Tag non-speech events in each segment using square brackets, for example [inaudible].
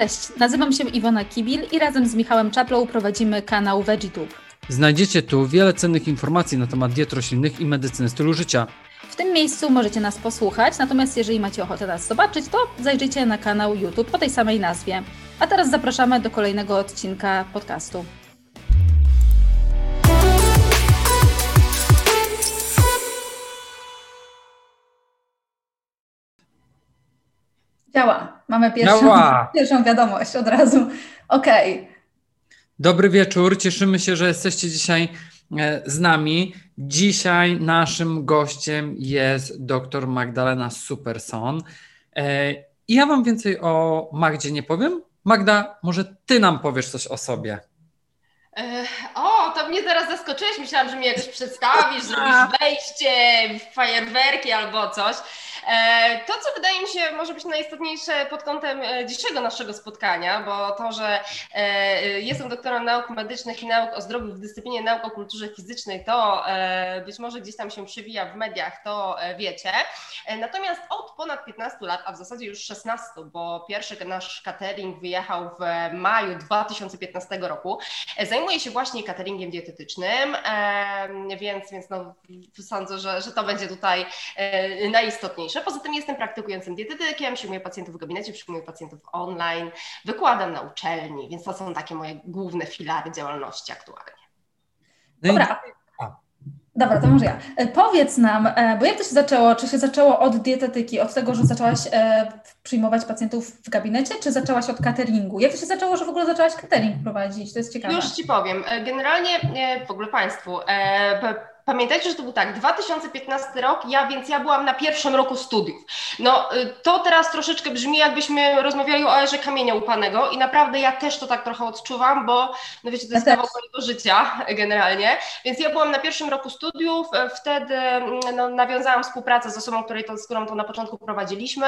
Cześć, nazywam się Iwona Kibil i razem z Michałem Czaplą prowadzimy kanał VeggieTube. Znajdziecie tu wiele cennych informacji na temat diet roślinnych i medycyny stylu życia. W tym miejscu możecie nas posłuchać, natomiast jeżeli macie ochotę nas zobaczyć, to zajrzyjcie na kanał YouTube o tej samej nazwie. A teraz zapraszamy do kolejnego odcinka podcastu. Działa. Mamy pierwszą, Działa. [laughs] pierwszą wiadomość od razu. Okej. Dobry wieczór, cieszymy się, że jesteście dzisiaj e, z nami. Dzisiaj naszym gościem jest dr Magdalena Superson. E, I ja Wam więcej o Magdzie nie powiem. Magda, może Ty nam powiesz coś o sobie. E, O, to mnie zaraz zaskoczyłeś. Myślałam, że mnie jakoś przedstawisz, [laughs] zrobisz wejście, fajerwerki albo coś. E, To, co wydaje mi się może być najistotniejsze pod kątem e, dzisiejszego naszego spotkania, bo to, że e, jestem doktorem nauk medycznych i nauk o zdrowiu w dyscyplinie nauk o kulturze fizycznej, to być może gdzieś tam się przewija w mediach, to wiecie. Natomiast od ponad 15 lat, a w zasadzie już 16, bo pierwszy nasz catering wyjechał w maju 2015 roku, zajmuję się właśnie cateringiem dietetycznym, więc, więc no, sądzę, że, że to będzie tutaj e, najistotniejsze. Poza tym jestem praktykującym dietetykiem, przyjmuję pacjentów w gabinecie, przyjmuję pacjentów online, wykładam na uczelni, więc to są takie moje główne filary działalności aktualnie. No Dobra. Dobra, to może ja. E, Powiedz nam, e, bo jak to się zaczęło? Czy się zaczęło od dietetyki, od tego, że zaczęłaś e, przyjmować pacjentów w gabinecie, czy zaczęłaś od cateringu? Jak to się zaczęło, że w ogóle zaczęłaś catering prowadzić? To jest ciekawe. Już Ci powiem. Generalnie, w ogóle Państwu, pamiętajcie, że to był tak, 2015 rok, ja więc ja byłam na pierwszym roku studiów. No y, to teraz troszeczkę brzmi, jakbyśmy rozmawiali o erze kamienia upanego i naprawdę ja też to tak trochę odczuwam, bo no wiecie, to jest kawał mojego życia e, generalnie. Więc ja byłam na pierwszym roku studiów, e, wtedy mm, no, nawiązałam współpracę z osobą, której to, z którą to na początku prowadziliśmy,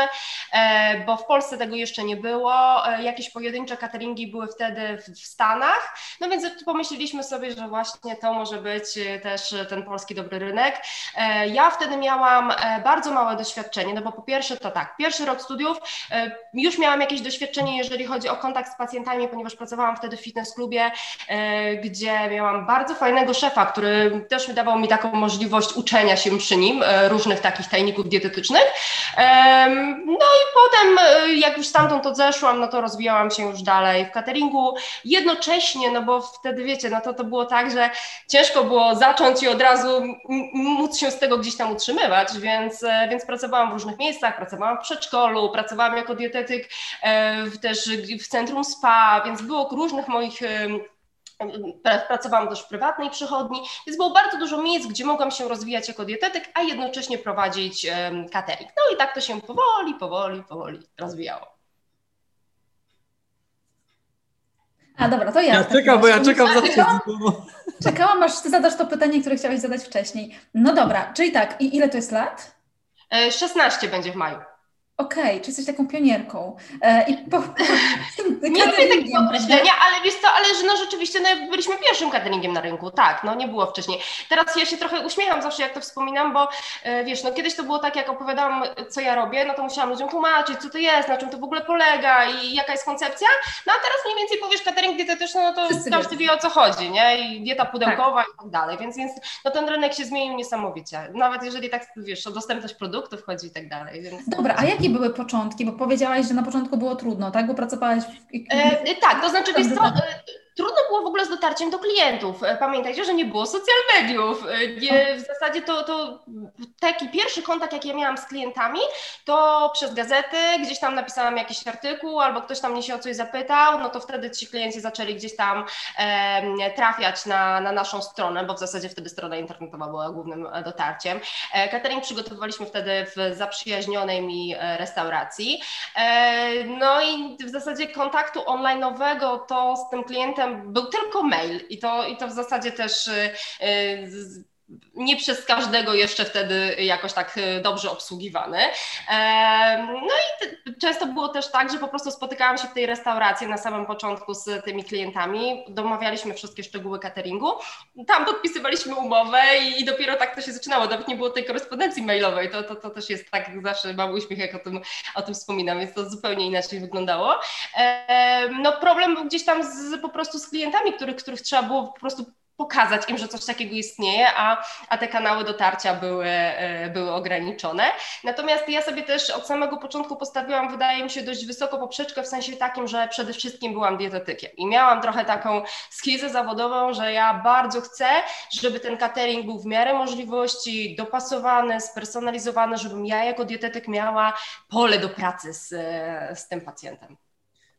e, bo w Polsce tego jeszcze nie było. Jakieś pojedyncze cateringi były wtedy w, Stanach, no więc pomyśleliśmy sobie, że właśnie to może być też ten polski dobry rynek. E, Ja wtedy miałam e, bardzo małe doświadczenie, no bo po pierwsze to tak, pierwszy rok studiów, e, już miałam jakieś doświadczenie, jeżeli chodzi o kontakt z pacjentami, ponieważ pracowałam wtedy w fitness klubie, gdzie miałam bardzo fajnego szefa, który też dawał mi taką możliwość uczenia się przy nim różnych takich tajników dietetycznych. No i potem, jak już stamtąd odeszłam, no to rozwijałam się już dalej w cateringu. Jednocześnie, no bo wtedy wiecie, no to to było tak, że ciężko było zacząć i od razu m- móc się z tego gdzieś tam utrzymywać, więc, e, więc pracowałam w różnych miejscach, pracowałam w przedszkolu, pracowałam jako dietetyk e, w, też w centrum spa, więc było różnych moich pra- Pracowałam też w prywatnej przychodni, więc było bardzo dużo miejsc, gdzie mogłam się rozwijać jako dietetyk, a jednocześnie prowadzić catering. No i tak to się powoli, powoli, powoli rozwijało. A dobra, to ja. Ja czekam, bo ja czekam za Czekałam-. Czekałam, aż ty zadasz to pytanie, które chciałeś zadać wcześniej. No dobra, czyli tak, i ile to jest lat? E, 16 będzie w maju. Okej, czy jesteś taką pionierką? E, I po, po, Nie lubię takiego określenia, ale wiesz co, ale że no rzeczywiście no, byliśmy pierwszym cateringiem na rynku, tak, no nie było wcześniej. Teraz ja się trochę uśmiecham zawsze, jak to wspominam, bo e, wiesz, no kiedyś to było tak, jak opowiadałam, co ja robię, no to musiałam ludziom tłumaczyć, co to jest, na czym to w ogóle polega i jaka jest koncepcja, no a teraz mniej więcej powiesz catering dietetyczny, no to Wszyscy każdy wiedzą. wie o co chodzi, nie, i dieta pudełkowa i tak dalej, więc, więc no ten rynek się zmienił niesamowicie, nawet jeżeli tak, wiesz, o dostępność produktów chodzi i tak dalej, więc... Dobra, a jakie były początki? Bo powiedziałaś, że na początku było trudno, tak? Bo pracowałaś w... E, tak, to znaczy, wiesz co, trudno było w ogóle z dotarciem do klientów. E, Pamiętajcie, że nie było social mediów. E, Nie, w zasadzie to, to taki pierwszy kontakt, jaki ja miałam z klientami, to przez gazety, gdzieś tam napisałam jakiś artykuł, albo ktoś tam mnie się o coś zapytał, no to wtedy ci klienci zaczęli gdzieś tam e, trafiać na, na naszą stronę, bo w zasadzie wtedy strona internetowa była głównym e, dotarciem. E, Catering przygotowywaliśmy wtedy w zaprzyjaźnionej mi restauracji. E, No i w zasadzie kontaktu online'owego to z tym klientem był tylko mail i to, i to w zasadzie też e, z- nie przez każdego jeszcze wtedy jakoś tak dobrze obsługiwany. No i często było też tak, że po prostu spotykałam się w tej restauracji na samym początku z tymi klientami, domawialiśmy wszystkie szczegóły cateringu, tam podpisywaliśmy umowę i dopiero tak to się zaczynało, nawet nie było tej korespondencji mailowej, to, to, to też jest tak, zawsze mam uśmiech, jak o tym, o tym wspominam, więc to zupełnie inaczej wyglądało. No problem był gdzieś tam z, po prostu z klientami, których, których trzeba było po prostu pokazać im, że coś takiego istnieje, a, a te kanały dotarcia były, e, były ograniczone. Natomiast ja sobie też od samego początku postawiłam, wydaje mi się, dość wysoko poprzeczkę w sensie takim, że przede wszystkim byłam dietetykiem i miałam trochę taką schizę zawodową, że ja bardzo chcę, żeby ten catering był w miarę możliwości dopasowany, spersonalizowany, żebym ja jako dietetyk miała pole do pracy z, z tym pacjentem.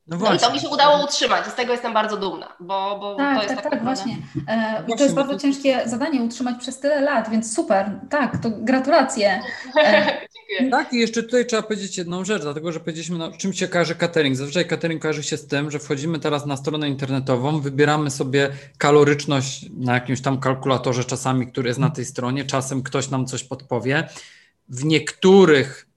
No, no, i to mi się udało utrzymać, z tego jestem bardzo dumna, bo, bo tak, to jest tak, tak, właśnie. E. To jest bardzo ciężkie zadanie utrzymać przez tyle lat, więc super, tak, to gratulacje. E, [laughs] tak i jeszcze tutaj trzeba powiedzieć jedną rzecz, dlatego że powiedzieliśmy, no, czym się kojarzy catering. Zazwyczaj catering kojarzy się z tym, że wchodzimy teraz na stronę internetową, wybieramy sobie kaloryczność na jakimś tam kalkulatorze czasami, który jest na tej stronie, czasem ktoś nam coś podpowie. W niektórych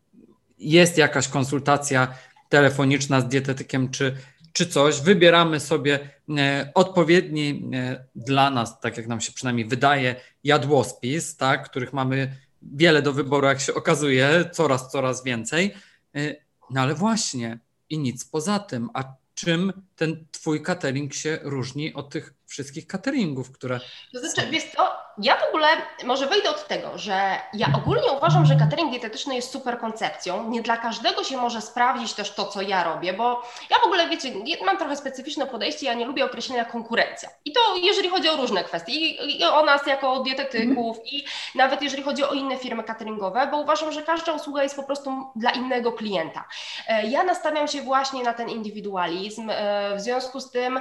jest jakaś konsultacja telefoniczna z dietetykiem czy, czy coś, wybieramy sobie e, odpowiedni e, dla nas, tak jak nam się przynajmniej wydaje, jadłospis, tak, których mamy wiele do wyboru, jak się okazuje, coraz, coraz więcej. E, no ale właśnie i nic poza tym. A czym ten twój catering się różni od tych wszystkich cateringów, które. To znaczy, wiesz co, ja w ogóle może wyjdę od tego, że ja ogólnie uważam, że catering dietetyczny jest super koncepcją. Nie dla każdego się może sprawdzić też to, co ja robię, bo ja w ogóle, wiecie, mam trochę specyficzne podejście, ja nie lubię określenia konkurencja. I to jeżeli chodzi o różne kwestie, i, i o nas jako dietetyków, mm. i nawet jeżeli chodzi o inne firmy cateringowe, bo uważam, że każda usługa jest po prostu dla innego klienta. E, ja nastawiam się właśnie na ten indywidualizm, e, w związku z tym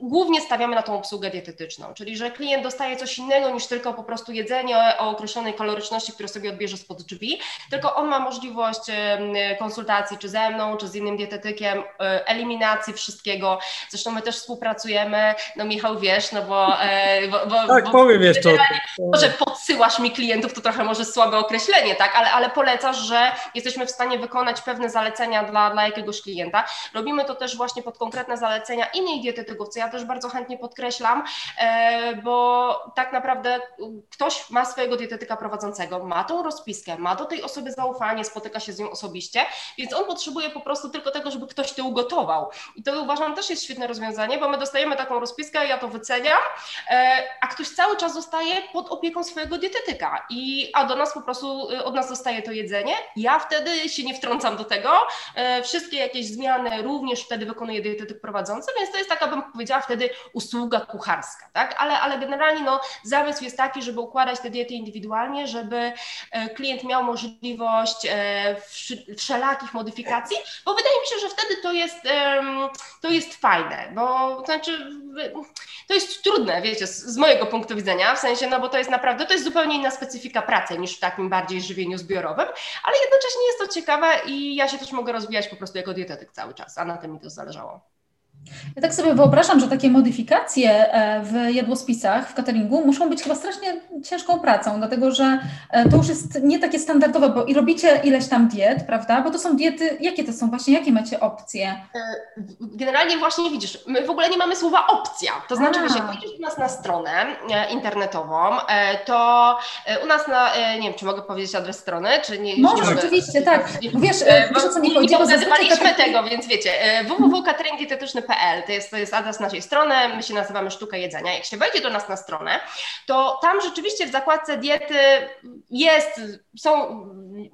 głównie stawiamy na tą obsługę dietetyczną, czyli że klient dostaje coś innego niż tylko po prostu jedzenie o określonej kaloryczności, które sobie odbierze spod drzwi, tylko on ma możliwość konsultacji czy ze mną, czy z innym dietetykiem, e, eliminacji wszystkiego. Zresztą my też współpracujemy, no Michał wiesz, no bo... E, bo, bo tak, bo powiem jeszcze. Że podsyłasz mi klientów, to trochę może słabe określenie, tak, ale, ale polecasz, że jesteśmy w stanie wykonać pewne zalecenia dla, dla jakiegoś klienta. Robimy to też właśnie pod konkretne zalecenia innych dietetyków, co ja też bardzo chętnie podkreślam, e, tak naprawdę ktoś ma swojego dietetyka prowadzącego, ma tą rozpiskę, ma do tej osoby zaufanie, spotyka się z nią osobiście, więc on potrzebuje po prostu tylko tego, żeby ktoś to ugotował. I to uważam też jest świetne rozwiązanie, bo my dostajemy taką rozpiskę, ja to wyceniam, e, a ktoś cały czas zostaje pod opieką swojego dietetyka i a do nas po prostu od nas dostaje to jedzenie. Ja wtedy się nie wtrącam do tego. E, wszystkie jakieś zmiany również wtedy wykonuje dietetyk prowadzący, więc to jest taka, bym powiedziała, wtedy usługa kucharska, tak? Ale, ale generalnie no, zamysł jest taki, żeby układać te diety indywidualnie, żeby e, klient miał możliwość e, wszelakich modyfikacji, bo wydaje mi się, że wtedy to jest, to jest fajne, bo to znaczy to jest trudne, wiecie, z mojego punktu widzenia, w sensie, no bo to jest naprawdę, to jest zupełnie inna specyfika pracy niż w takim bardziej żywieniu zbiorowym, ale jednocześnie jest to ciekawe i ja się też mogę rozwijać po prostu jako dietetyk cały czas, a na tym mi to zależało. Ja tak sobie wyobrażam, że takie modyfikacje e, w jadłospisach, w cateringu muszą być chyba strasznie ciężką pracą, dlatego że e, to już jest nie takie standardowe, bo i robicie ileś tam diet, prawda? Bo to są diety, jakie to są właśnie, jakie macie opcje? E, generalnie właśnie widzisz, my w ogóle nie mamy słowa opcja. To znaczy, wiesz, jak wejdziesz u nas na stronę internetową, to u nas na, nie wiem, czy mogę powiedzieć adres strony, czy nie? Możesz, oczywiście, tak. Wiesz, wiesz o co mi chodzi? Nie nazywaliśmy tego, więc wiecie, www.cateringdietetyczny.pl to jest, to jest adres naszej strony, my się nazywamy Sztuka Jedzenia. Jak się wejdzie do nas na stronę, to tam rzeczywiście w zakładce diety jest, są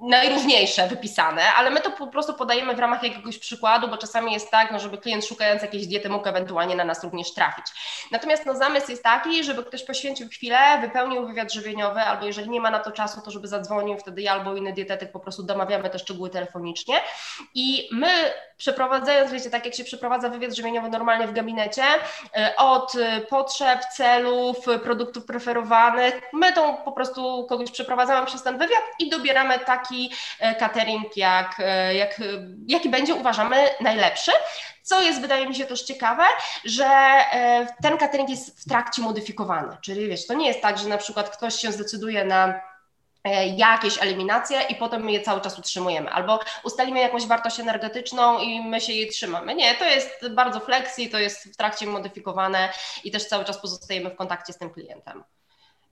najróżniejsze wypisane, ale my to po prostu podajemy w ramach jakiegoś przykładu, bo czasami jest tak, no, żeby klient szukając jakiejś diety mógł ewentualnie na nas również trafić. Natomiast no, zamysł jest taki, żeby ktoś poświęcił chwilę, wypełnił wywiad żywieniowy, albo jeżeli nie ma na to czasu, to żeby zadzwonił, wtedy ja albo inny dietetyk po prostu domawiamy te szczegóły telefonicznie i my przeprowadzając, wiecie, tak jak się przeprowadza wywiad żywieniowy normalnie w gabinecie, e, od potrzeb, celów, produktów preferowanych, my tą po prostu kogoś przeprowadzamy przez ten wywiad i dobieramy taki catering, jak, jak, jaki będzie uważamy najlepszy. Co jest, wydaje mi się też ciekawe, że ten catering jest w trakcie modyfikowany, czyli wiesz, to nie jest tak, że na przykład ktoś się zdecyduje na E, jakieś eliminacje i potem my je cały czas utrzymujemy. Albo ustalimy jakąś wartość energetyczną i my się jej trzymamy. Nie, to jest bardzo flexi, to jest w trakcie modyfikowane i też cały czas pozostajemy w kontakcie z tym klientem.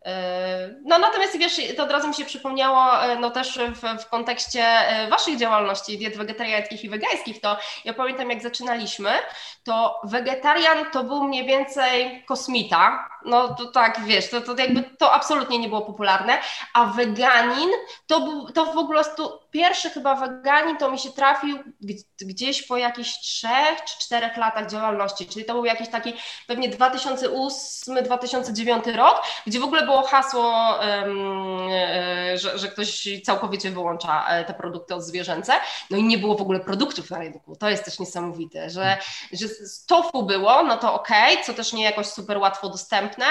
E, no natomiast wiesz, to od razu mi się przypomniało, e, no też w, w kontekście waszych działalności diet wegetariańskich i wegańskich, to ja pamiętam jak zaczynaliśmy, to wegetarian to był mniej więcej kosmita, no to tak, wiesz, to, to jakby to absolutnie nie było popularne, a weganin to był, to w ogóle to pierwszy chyba weganin to mi się trafił gdzieś po jakichś trzech czy czterech latach działalności, czyli to był jakiś taki pewnie 2008-2009 rok, gdzie w ogóle było hasło, um, że, że ktoś całkowicie wyłącza e, te produkty od zwierzęce, no i nie było w ogóle produktów na rynku, to jest też niesamowite, że, że z tofu było, no to okej, okay, co też nie jakoś super łatwo dostępne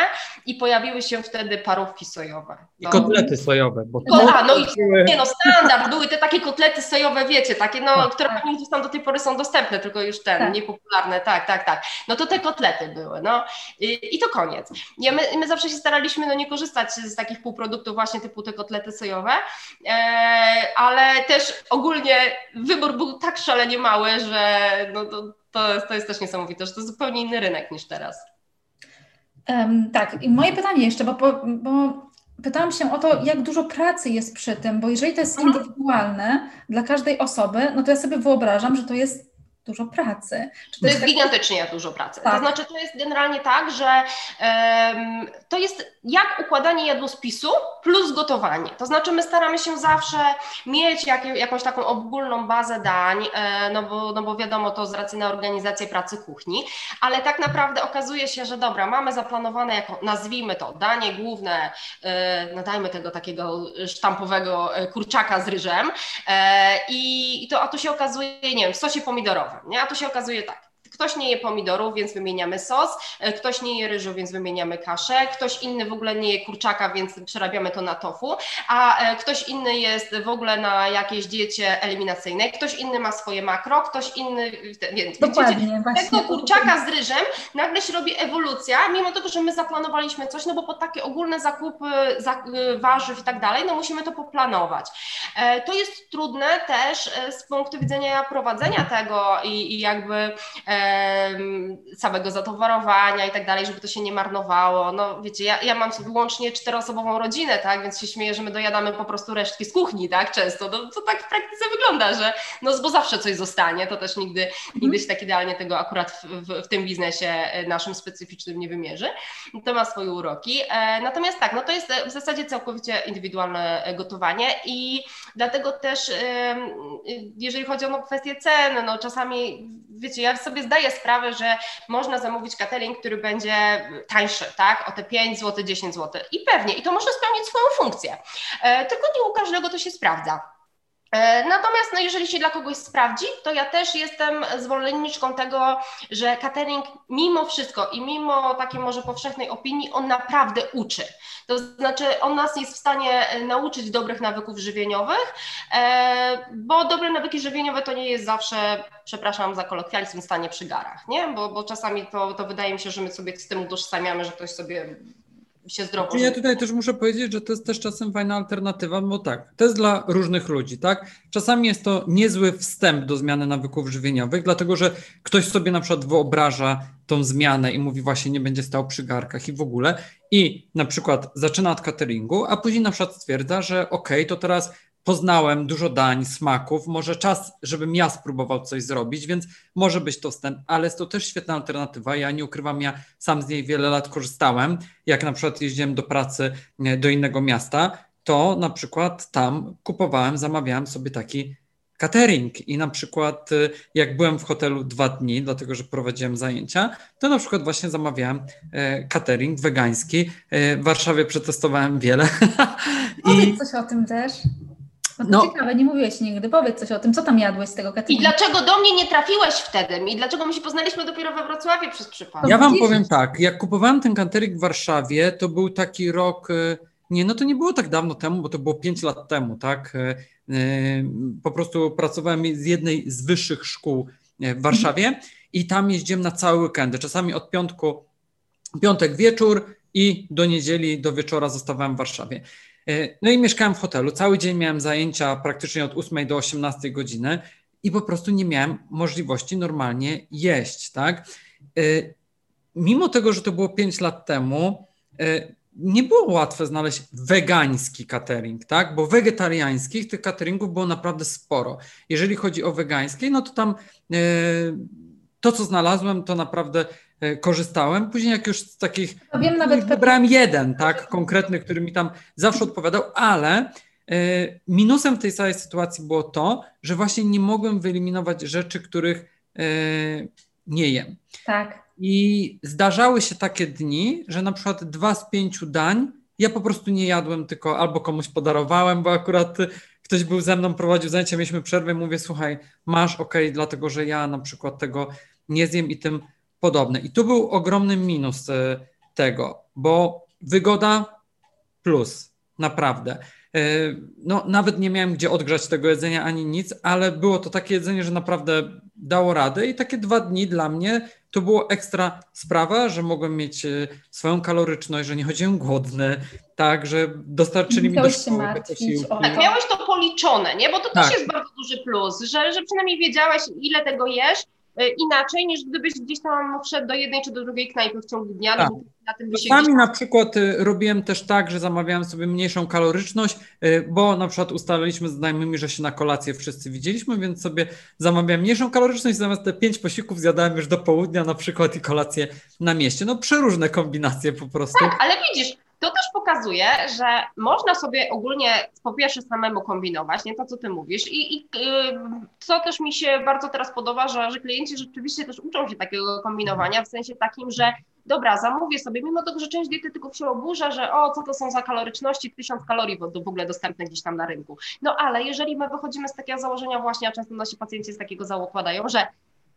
i pojawiły się wtedy parówki sojowe. I kotlety sojowe. Bo to, a, no i nie no, standard, były te takie kotlety sojowe, wiecie, takie, no, tak, które tak. gdzieś tam do tej pory są dostępne, tylko już ten, tak. niepopularne, tak, tak, tak. No to te kotlety były, no i, i to koniec. Ja, my, my zawsze się staraliśmy, no nie korzystać z takich półproduktów właśnie typu te kotlety sojowe, e, ale też ogólnie wybór był tak szalenie mały, że no, to, to, jest, to jest też niesamowite, że to jest zupełnie inny rynek niż teraz. Um, tak, i moje pytanie jeszcze, bo, bo, bo pytałam się o to, jak dużo pracy jest przy tym, bo jeżeli to jest mhm. indywidualne dla każdej osoby, no to ja sobie wyobrażam, że to jest dużo pracy. to, to jest, tak... gigantycznie dużo pracy. Tak. To znaczy, to jest generalnie tak, że um, to jest jak układanie jadłospisu plus gotowanie. To znaczy, my staramy się zawsze mieć jak, jakąś taką ogólną bazę dań, e, no, bo, no bo wiadomo, to z racji na organizację pracy kuchni, ale tak naprawdę okazuje się, że dobra, mamy zaplanowane, jako, nazwijmy to, danie główne, e, nadajmy tego takiego sztampowego e, kurczaka z ryżem e, i, i to, a tu się okazuje, nie wiem, w sosie pomidorowym nie? A tu się okazuje tak, Ktoś nie je pomidorów, więc wymieniamy sos, e, ktoś nie je ryżu, więc wymieniamy kaszę, ktoś inny w ogóle nie je kurczaka, więc przerabiamy to na tofu, a e, ktoś inny jest w ogóle na jakiejś diecie eliminacyjnej, ktoś inny ma swoje makro, ktoś inny, więc Dokładnie, wiecie, tego kurczaka z ryżem nagle się robi ewolucja, mimo tego, że my zaplanowaliśmy coś, no bo pod takie ogólne zakupy e, warzyw i tak dalej, no musimy to poplanować. To jest trudne też z punktu widzenia prowadzenia tego i, i jakby samego zatowarowania i tak dalej, żeby to się nie marnowało. No wiecie, ja, ja mam wyłącznie czteroosobową rodzinę, tak, więc się śmieję, że my dojadamy po prostu resztki z kuchni, tak, często. No, to tak w praktyce wygląda, że no bo zawsze coś zostanie, to też nigdy, nigdy się tak idealnie tego akurat w, w, w tym biznesie e, naszym specyficznym nie wymierzy. To ma swoje uroki. E, natomiast tak, no to jest w zasadzie całkowicie indywidualne e, gotowanie i dlatego też jeżeli chodzi o no, kwestię cen, no czasami wiecie, ja sobie zdaję sprawę, że można zamówić catering, który będzie tańszy, tak? O te 5 zł, 10 zł. I pewnie, i to może spełnić swoją funkcję. E, tylko nie u każdego to się sprawdza. E, natomiast no, jeżeli się dla kogoś sprawdzi, to ja też jestem zwolenniczką tego, że catering mimo wszystko i mimo takiej może powszechnej opinii, on naprawdę uczy. To znaczy on nas jest w stanie e, nauczyć dobrych nawyków żywieniowych, e, bo dobre nawyki żywieniowe to nie jest zawsze, przepraszam za kolokwializm, stanie przy garach, nie? Bo, bo czasami to, to wydaje mi się, że my sobie z tym utożsamiamy, że ktoś sobie się zdrowo Ja tutaj też muszę powiedzieć, że to jest też czasem fajna alternatywa, bo tak, to jest dla różnych ludzi, tak? Czasami jest to niezły wstęp do zmiany nawyków żywieniowych, dlatego że ktoś sobie na przykład wyobraża tą zmianę i mówi właśnie nie będzie stał przy garkach i w ogóle i na przykład zaczyna od cateringu, a później na przykład stwierdza, że okej, okay, to teraz poznałem dużo dań, smaków, może czas, żebym ja spróbował coś zrobić, więc może być to wstęp, ale jest to też świetna alternatywa. Ja nie ukrywam, ja sam z niej wiele lat korzystałem. Jak na przykład jeździłem do pracy do innego miasta, to na przykład tam kupowałem, zamawiałem sobie taki catering i na przykład y, jak byłem w hotelu dwa dni, dlatego że prowadziłem zajęcia, to na przykład właśnie zamawiałem e, catering wegański. E, w Warszawie przetestowałem wiele. [laughs] Powiedz I... coś o tym też. No to no. ciekawe, nie mówiłeś nigdy. Powiedz coś o tym, co tam jadłeś z tego cateringu. I dlaczego do mnie nie trafiłeś wtedy? I dlaczego my się poznaliśmy dopiero we Wrocławiu przez przypadek? Ja wam powiem tak, jak kupowałem ten catering w Warszawie, to był taki rok, y, nie, no to nie było tak dawno temu, bo to było 5 lat temu, tak? Y, y, po prostu pracowałem z jednej z wyższych szkół w Warszawie i tam jeździłem na całe weekendy, czasami od piątku, piątek wieczór i do niedzieli, do wieczora zostawałem w Warszawie. E, no i mieszkałem w hotelu. Cały dzień miałem zajęcia praktycznie od 8 do 18 godziny i po prostu nie miałem możliwości normalnie jeść, tak? E, mimo tego, że to było 5 lat temu, e, nie było łatwe znaleźć wegański catering, tak? Bo wegetariańskich tych cateringów było naprawdę sporo. Jeżeli chodzi o wegańskie, no to tam to, co znalazłem, to naprawdę korzystałem. Później jak już z takich Wiem nawet wybrałem jeden, tak, konkretny, który mi tam zawsze odpowiadał, ale e, minusem tej całej sytuacji było to, że właśnie nie mogłem wyeliminować rzeczy, których e, nie jem. Tak. I zdarzały się takie dni, że na przykład dwa z pięciu dań ja po prostu nie jadłem, tylko albo komuś podarowałem, bo akurat ktoś był ze mną, prowadził zajęcia, mieliśmy przerwę, mówię, słuchaj, masz, ok, dlatego że ja na przykład tego nie zjem i tym podobne. I tu był ogromny minus e, tego, bo wygoda plus, naprawdę. E, no, nawet nie miałem gdzie odgrzać tego jedzenia ani nic, ale było to takie jedzenie, że naprawdę dało radę i takie dwa dni dla mnie to było ekstra sprawa, że mogłem mieć e, swoją kaloryczność, że nie chodziłem głodny, tak, że dostarczyli mi do szkoły posiłki. Tak, miałeś to policzone, nie? Bo to tak. też jest bardzo duży plus, że, że przynajmniej wiedziałeś, ile tego jesz inaczej niż gdybyś gdzieś tam wszedł do jednej czy do drugiej knajpy w ciągu dnia. Tak. No na tym Czasami gdzieś... na przykład y, robiłem też tak, że zamawiałem sobie mniejszą kaloryczność, y, bo na przykład ustaliliśmy z znajomymi, że się na kolację wszyscy widzieliśmy, więc sobie zamawiałem mniejszą kaloryczność, zamiast te pięć posiłków zjadałem już do południa na przykład i kolację na mieście. No przeróżne kombinacje po prostu. Tak, ale widzisz, to też pokazuje, że można sobie ogólnie po pierwsze samemu kombinować, nie to, co ty mówisz. I, i yy, co też mi się bardzo teraz podoba, że, że klienci rzeczywiście też uczą się takiego kombinowania, w sensie takim, że dobra, zamówię sobie, mimo tego, że część dietetyków się oburza, że o, co to są za kaloryczności, tysiąc kalorii w ogóle dostępne gdzieś tam na rynku. No ale jeżeli my wychodzimy z takiego założenia właśnie, a często nasi pacjenci z takiego zakładają, że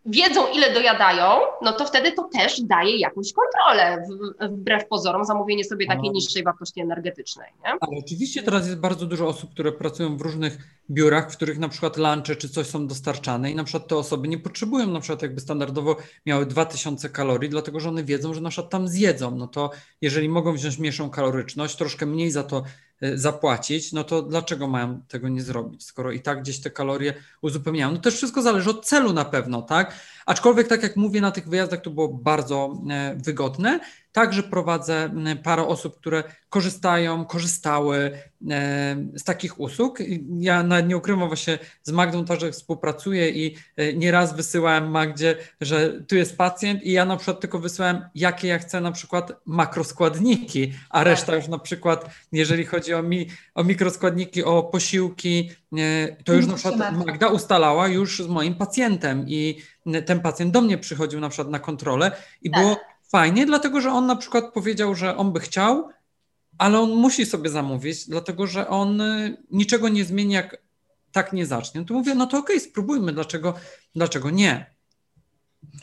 wiedzą, ile dojadają, no to wtedy to też daje jakąś kontrolę, wbrew pozorom, zamówienie sobie takiej niższej wartości energetycznej. Nie? Ale oczywiście teraz jest bardzo dużo osób, które pracują w różnych biurach, w których na przykład lunche czy coś są dostarczane i na przykład te osoby nie potrzebują na przykład jakby standardowo miały 2000 kalorii, dlatego że one wiedzą, że na przykład tam zjedzą, no to jeżeli mogą wziąć mniejszą kaloryczność, troszkę mniej za to zapłacić, no to dlaczego mają tego nie zrobić, skoro i tak gdzieś te kalorie uzupełniają? No też wszystko zależy od celu na pewno, tak? Aczkolwiek, tak jak mówię, na tych wyjazdach to było bardzo e, wygodne. Także prowadzę parę osób, które korzystają, korzystały e, z takich usług. Ja nawet nie ukrywam, właśnie z Magdą także współpracuję i e, nieraz wysyłałem Magdzie, że tu jest pacjent i ja na przykład tylko wysyłałem, jakie ja chcę na przykład makroskładniki, a tak. reszta już na przykład, jeżeli chodzi o, mi, o mikroskładniki, o posiłki, to już na przykład Magda ustalała już z moim pacjentem i ten pacjent do mnie przychodził na przykład na kontrolę i tak. było fajnie, dlatego że on na przykład powiedział, że on by chciał, ale on musi sobie zamówić, dlatego że on y, niczego nie zmieni, jak tak nie zacznie. No to mówię, no to okej, okay, spróbujmy, dlaczego, dlaczego nie?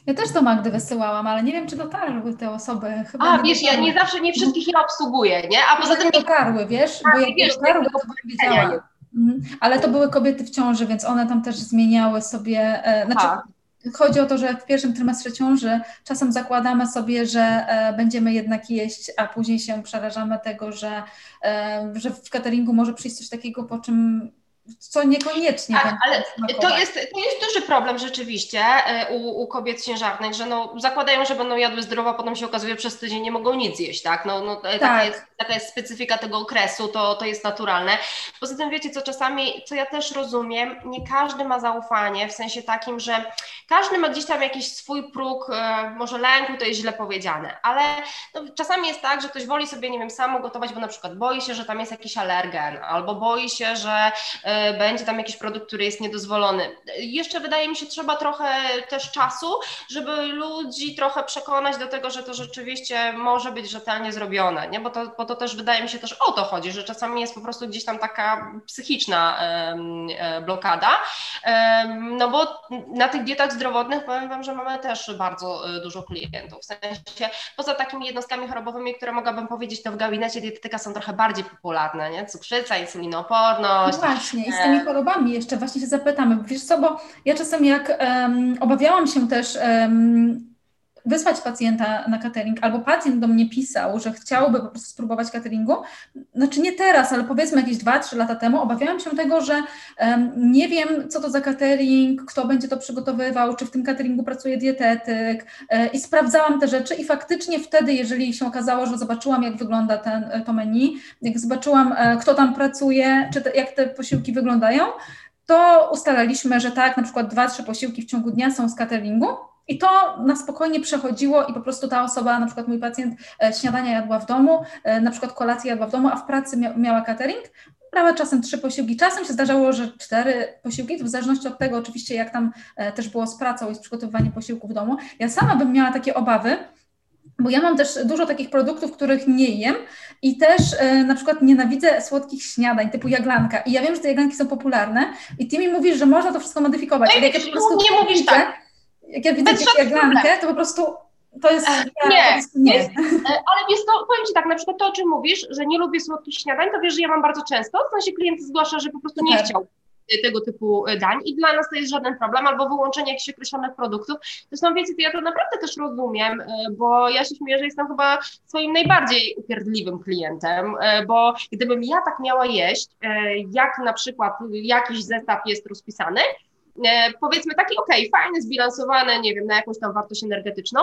Ja też do Magdy wysyłałam, ale nie wiem, czy dotarły te osoby. Chyba A, wiesz, dotarły. ja nie zawsze, nie wszystkich ja obsługuję, nie? A poza tym... Nie dotarły, wiesz? Bo jak wiesz, dotarły, to bym wiedziała. Mhm. Ale to były kobiety w ciąży, więc one tam też zmieniały sobie, e, znaczy A. Chodzi o to, że w pierwszym trymestrze ciąży czasem zakładamy sobie, że e, będziemy jednak jeść, a później się przerażamy tego, że, e, że w cateringu może przyjść coś takiego, po czym co niekoniecznie. Ale to jest, to jest duży problem rzeczywiście e, u, u, kobiet ciężarnych, że no, zakładają, że będą jadły zdrowo, a potem się okazuje, że przez tydzień nie mogą nic jeść, tak? No, no, tak. taka, jest, taka jest specyfika tego okresu, to, to jest naturalne. Poza tym wiecie, co czasami, co ja też rozumiem, nie każdy ma zaufanie, w sensie takim, że każdy ma gdzieś tam jakiś swój próg, e, może lęku, to jest źle powiedziane, ale no, czasami jest tak, że ktoś woli sobie, nie wiem, samo gotować, bo na przykład boi się, że tam jest jakiś alergen, albo boi się, że e, będzie tam jakiś produkt, który jest niedozwolony. Jeszcze wydaje mi się, trzeba trochę też czasu, żeby ludzi trochę przekonać do tego, że to rzeczywiście może być rzetelnie zrobione, nie? Bo, to, bo to też wydaje mi się też o to chodzi, że czasami jest po prostu gdzieś tam taka psychiczna e, blokada, no bo na tych dietach zdrowotnych powiem Wam, że mamy też bardzo e, dużo klientów, w sensie poza takimi jednostkami chorobowymi, które mogłabym powiedzieć, to w gabinecie dietetyka są trochę bardziej popularne, nie? Cukrzyca, insulinooporność. No właśnie i z tymi chorobami. Jeszcze właśnie się zapytamy, wiesz co, bo ja czasem jak um, obawiałam się też um, wysłać pacjenta na catering, albo pacjent do mnie pisał, że chciałby po prostu spróbować cateringu, znaczy nie teraz, ale powiedzmy jakieś 2-3 lata temu, obawiałam się tego, że um, nie wiem, co to za catering, kto będzie to przygotowywał, czy w tym cateringu pracuje dietetyk e, i sprawdzałam te rzeczy i faktycznie wtedy, jeżeli się okazało, że zobaczyłam, jak wygląda ten, to menu, jak zobaczyłam, e, kto tam pracuje, czy te, jak te posiłki wyglądają, to ustalaliśmy, że tak, na przykład dwa, trzy posiłki w ciągu dnia są z cateringu, i to na spokojnie przechodziło i po prostu ta osoba, na przykład mój pacjent, e, śniadania jadła w domu, e, na przykład kolację jadła w domu, a w pracy mia miała catering, brała czasem trzy posiłki. Czasem się zdarzało, że cztery posiłki, w zależności od tego oczywiście, jak tam e, też było z pracą i z przygotowywaniem posiłku w domu. Ja sama bym miała takie obawy, bo ja mam też dużo takich produktów, których nie jem i też e, na przykład nienawidzę słodkich śniadań typu jaglanka i ja wiem, że te jaglanki są popularne i ty mi mówisz, że można to wszystko modyfikować. No jak ja po prostu nie mówisz tak jak ja widzę jaglankę, to po prostu to jest. Ja, nie, nie. Jest, ale wiesz, to powiem Ci tak, na przykład to, o czym mówisz, że nie lubię słodkich śniadań, to wiesz, że ja mam bardzo często. W sensie klient zgłasza, że po prostu nie Super. chciał tego typu dań i dla nas to jest żaden problem, albo wyłączenie jakichś określonych produktów. Zresztą wiecie, to ja to naprawdę też rozumiem, bo ja się śmieję, że jestem chyba swoim najbardziej upierdliwym klientem, bo gdybym ja tak miała jeść, jak na przykład jakiś zestaw jest rozpisany, E, powiedzmy taki, ok, fajny, zbilansowany, nie wiem, na jakąś tam wartość energetyczną,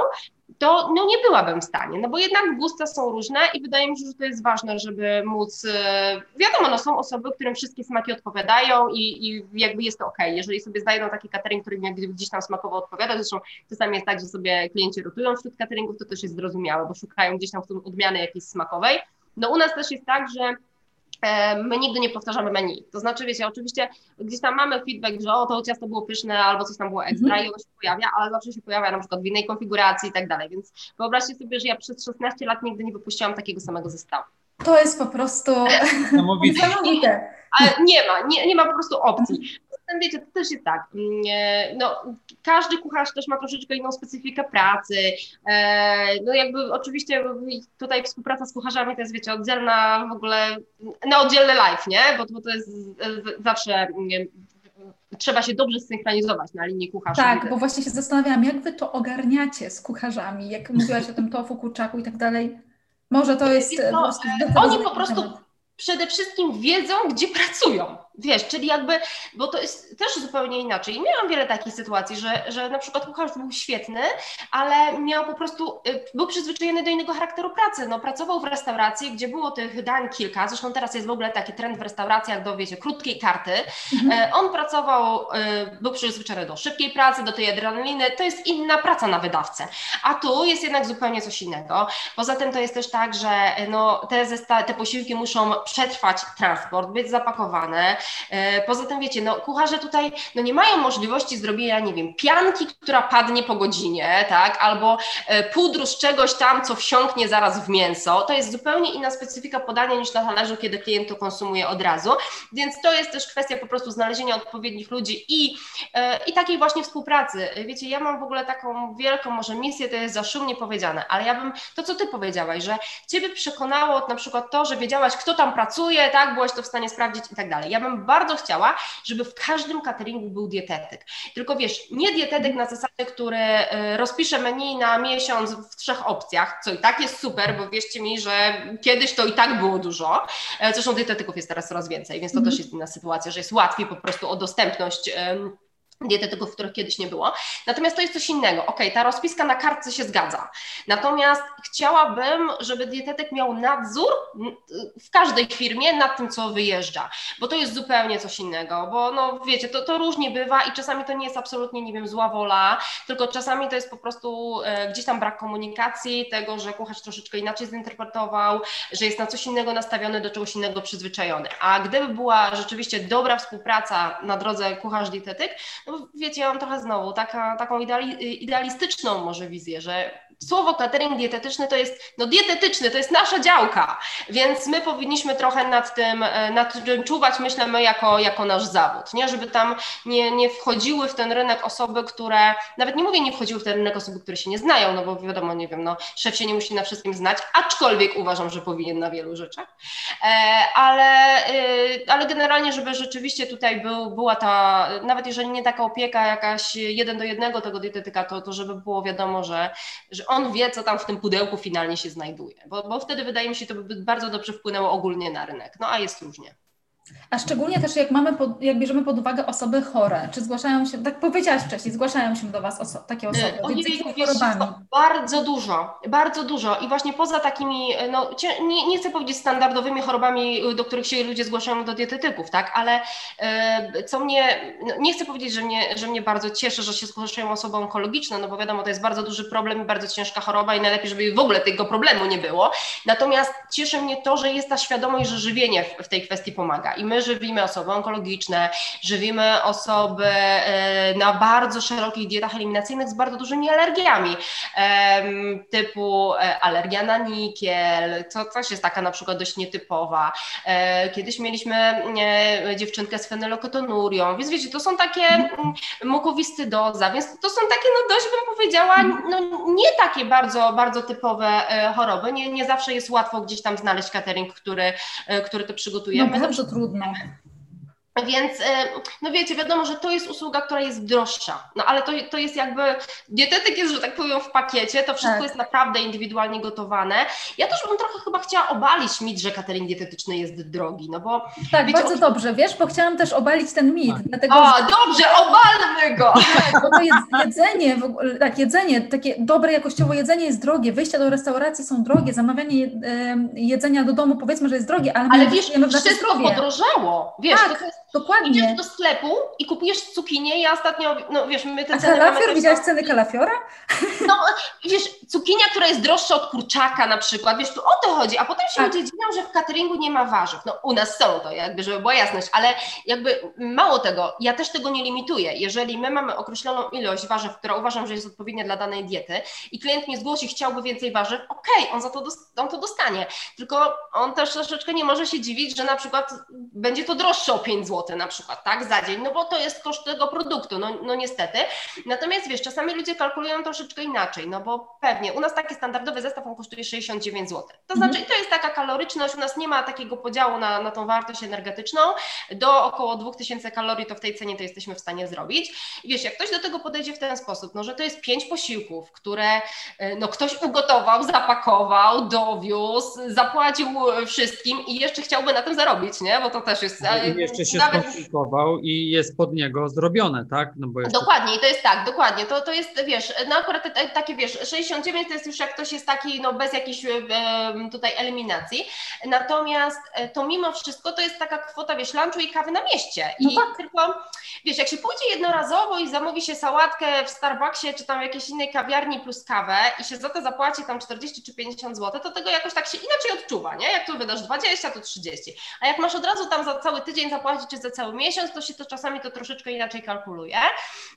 to no, nie byłabym w stanie, no bo jednak gusta są różne i wydaje mi się, że to jest ważne, żeby móc, e, wiadomo, no są osoby, którym wszystkie smaki odpowiadają i, i jakby jest to ok, jeżeli sobie znajdą taki catering, który gdzieś tam smakowo odpowiada, zresztą czasami jest tak, że sobie klienci rotują wśród cateringów, to też jest zrozumiałe, bo szukają gdzieś tam odmiany jakiejś smakowej, no u nas też jest tak, że E, my nigdy nie powtarzamy menu. To znaczy, wiecie, oczywiście gdzieś tam mamy feedback, że o, to ciasto było pyszne albo coś tam było ekstra mm -hmm. i ono się pojawia, ale zawsze się pojawia na przykład w innej konfiguracji i tak dalej. Więc wyobraźcie sobie, że ja przez 16 lat nigdy nie wypuściłam takiego samego zestawu. To jest po prostu niesamowite. [laughs] Ale nie ma, nie, nie ma po prostu opcji wiecie, to też jest tak, mm, no, każdy kucharz też ma troszeczkę inną specyfikę pracy, e, no jakby oczywiście tutaj współpraca z kucharzami to jest, wiecie, oddzielna w ogóle, na oddzielny live, nie, bo, bo to jest zawsze trzeba się dobrze zsynchronizować na linii kucharza. Tak, bo właśnie się zastanawiałam, jak wy to ogarniacie z kucharzami, jak [laughs] mówiłaś o tym tofu, kurczaku i tak dalej. Może to jest... No, oni po prostu przede wszystkim wiedzą, gdzie pracują. Wiesz, czyli jakby, bo to jest też zupełnie inaczej. I miałam wiele takich sytuacji, że, że na przykład kucharz był świetny, ale miał po prostu, y, był przyzwyczajony do innego charakteru pracy. No, pracował w restauracji, gdzie było tych dań kilka, zresztą teraz jest w ogóle taki trend w restauracjach do, wiecie, krótkiej karty. Mhm. E, on pracował, y, był przyzwyczajony do szybkiej pracy, do tej adrenaliny, to jest inna praca na wydawcę. A tu jest jednak zupełnie coś innego. Poza tym to jest też tak, że no, te, zesta- te posiłki muszą przetrwać transport, być zapakowane, poza tym wiecie, no kucharze tutaj no, nie mają możliwości zrobienia, nie wiem, pianki, która padnie po godzinie, tak, albo e, pudru z czegoś tam, co wsiąknie zaraz w mięso. To jest zupełnie inna specyfika podania niż na talerzu, kiedy klient to konsumuje od razu, więc to jest też kwestia po prostu znalezienia odpowiednich ludzi i, e, i takiej właśnie współpracy. Wiecie, ja mam w ogóle taką wielką może misję, to jest za szumnie powiedziane, ale ja bym, to co ty powiedziałaś, że ciebie przekonało na przykład to, że wiedziałaś, kto tam pracuje, tak, byłaś to w stanie sprawdzić i tak dalej. Ja bym bardzo chciała, żeby w każdym cateringu był dietetyk. Tylko wiesz, nie dietetyk na zasadzie, który y, rozpisze menu na miesiąc w trzech opcjach, co i tak jest super, bo wierzcie mi, że kiedyś to i tak było dużo. E, zresztą dietetyków jest teraz coraz więcej, więc to mm. też jest inna sytuacja, że jest łatwiej po prostu o dostępność dietetyków, których kiedyś nie było. Natomiast to jest coś innego. Ok, ta rozpiska na kartce się zgadza. Natomiast chciałabym, żeby dietetyk miał nadzór w każdej firmie nad tym, co wyjeżdża, bo to jest zupełnie coś innego, bo no wiecie, to, to różnie bywa i czasami to nie jest absolutnie, nie wiem, zła wola, tylko czasami to jest po prostu e, gdzieś tam brak komunikacji, tego, że kucharz troszeczkę inaczej zinterpretował, że jest na coś innego nastawiony, do czegoś innego przyzwyczajony. A gdyby była rzeczywiście dobra współpraca na drodze kucharz-dietetyk, no wiecie, ja mam trochę znowu taka, taką ideali, idealistyczną może wizję, że słowo catering dietetyczny to jest, no dietetyczny, to jest nasza działka, więc my powinniśmy trochę nad tym, e, nad tym czuwać, myślę, my jako, jako nasz zawód, nie? żeby tam nie, nie wchodziły w ten rynek osoby, które, nawet nie mówię nie wchodziły w ten rynek osoby, które się nie znają, no bo wiadomo, nie wiem, no szef się nie musi na wszystkim znać, aczkolwiek uważam, że powinien na wielu rzeczach, e, ale, e, ale generalnie, żeby rzeczywiście tutaj był, była ta, nawet jeżeli nie taka opieka jakaś jeden do jednego tego dietetyka, to, to żeby było wiadomo, że, że on wie, co tam w tym pudełku finalnie się znajduje, bo, bo wtedy wydaje mi się, to by bardzo dobrze wpłynęło ogólnie na rynek, no a jest różnie. A szczególnie też jak mamy, pod, jak bierzemy pod uwagę osoby chore, czy zgłaszają się, tak powiedziałaś wcześniej, zgłaszają się do Was oso takie osoby, Ojej, wiesz, bardzo dużo, bardzo dużo. I właśnie poza takimi, no nie, nie chcę powiedzieć standardowymi chorobami, do których się ludzie zgłaszają do dietetyków, tak, ale e, co mnie, no, nie chcę powiedzieć, że mnie, że mnie bardzo cieszy, że się zgłaszają osoby onkologiczne, no bo wiadomo, to jest bardzo duży problem i bardzo ciężka choroba i najlepiej, żeby w ogóle tego problemu nie było, natomiast cieszy mnie to, że jest ta świadomość, że żywienie w, w tej kwestii pomaga i my żywimy osoby onkologiczne, żywimy osoby e, na bardzo szerokich dietach eliminacyjnych z bardzo dużymi alergiami, typu e, alergia na nikiel, co coś jest taka na przykład dość nietypowa. E, kiedyś mieliśmy dziewczynkę z fenyloketonurią, więc wiecie, to są takie mm, mukowiscydoza, więc to są takie, no dość bym powiedziała, no nie takie bardzo, bardzo typowe choroby. Nie, nie zawsze jest łatwo gdzieś tam znaleźć catering, który, który to przygotuje. No bardzo trudno trudno. Więc, e, no wiecie, wiadomo, że to jest usługa, która jest droższa, no ale to, to jest jakby, dietetyk jest, że tak powiem, w pakiecie, to wszystko tak. jest naprawdę indywidualnie gotowane. Ja też bym trochę chyba chciała obalić mit, że catering dietetyczny jest drogi, no bo... Tak, wiecie, bardzo o... dobrze, wiesz, bo chciałam też obalić ten mit. Tak. Dlatego, o, że... dobrze, obalmy go! [laughs] Tak, bo to jedzenie, w ogóle, tak, jedzenie, takie dobre jakościowo jedzenie jest drogie, wyjścia do restauracji są drogie, zamawianie jedzenia do domu powiedzmy, że jest drogie, ale, ale wiesz, wszystko podrożało, wiesz, tak. to jest Dokładnie. Idziesz do sklepu i kupujesz cukinię. Ja ostatnio, no wiesz, my te A ceny kalafior? Widziałaś ceny kalafiora? No, wiesz, cukinia, która jest droższa od kurczaka na przykład, wiesz, tu o to chodzi, a potem się ludzie dziwią, że w cateringu nie ma warzyw. No, u nas są to, jakby, żeby była jasność, ale jakby mało tego, ja też tego nie limituję. Jeżeli my mamy określoną ilość warzyw, która uważam, że jest odpowiednia dla danej diety i klient mnie zgłosi, chciałby więcej warzyw, okej, okay, on za to, on to dostanie. Tylko on też troszeczkę nie może się dziwić, że na przykład będzie to droższe o 5 zł na przykład, tak, za dzień, no bo to jest koszt tego produktu, no, no niestety. Natomiast wiesz, czasami ludzie kalkulują troszeczkę inaczej, no bo pewnie u nas taki standardowy zestaw on kosztuje 69 zł. To mhm. znaczy, to jest taka kaloryczność, u nas nie ma takiego podziału na, na tą wartość energetyczną. Do około 2000 kalorii to w tej cenie to jesteśmy w stanie zrobić. I wiesz, jak ktoś do tego podejdzie w ten sposób, no że to jest pięć posiłków, które e, no ktoś ugotował, zapakował, dowiózł, zapłacił wszystkim i jeszcze chciałby na tym zarobić, nie? Bo to też jest. I jeszcze się nawet i jest pod niego zrobione, tak? No bo jeszcze... Dokładnie, i to jest tak, dokładnie. To, to jest, wiesz, no akurat takie, wiesz, 69 to jest już jak ktoś jest taki, no bez jakiejś tutaj eliminacji. Natomiast e, to mimo wszystko to jest taka kwota, wiesz, lunchu i kawy na mieście. I no tak. tylko, wiesz, jak się pójdzie jednorazowo i zamówi się sałatkę w Starbucksie czy tam w jakiejś innej kawiarni plus kawę i się za to zapłaci tam 40 czy 50 zł, to tego jakoś tak się inaczej odczuwa, nie? Jak tu wydasz 20, to 30. A jak masz od razu tam za cały tydzień zapłacić czy za cały miesiąc, to się to czasami to troszeczkę inaczej kalkuluje.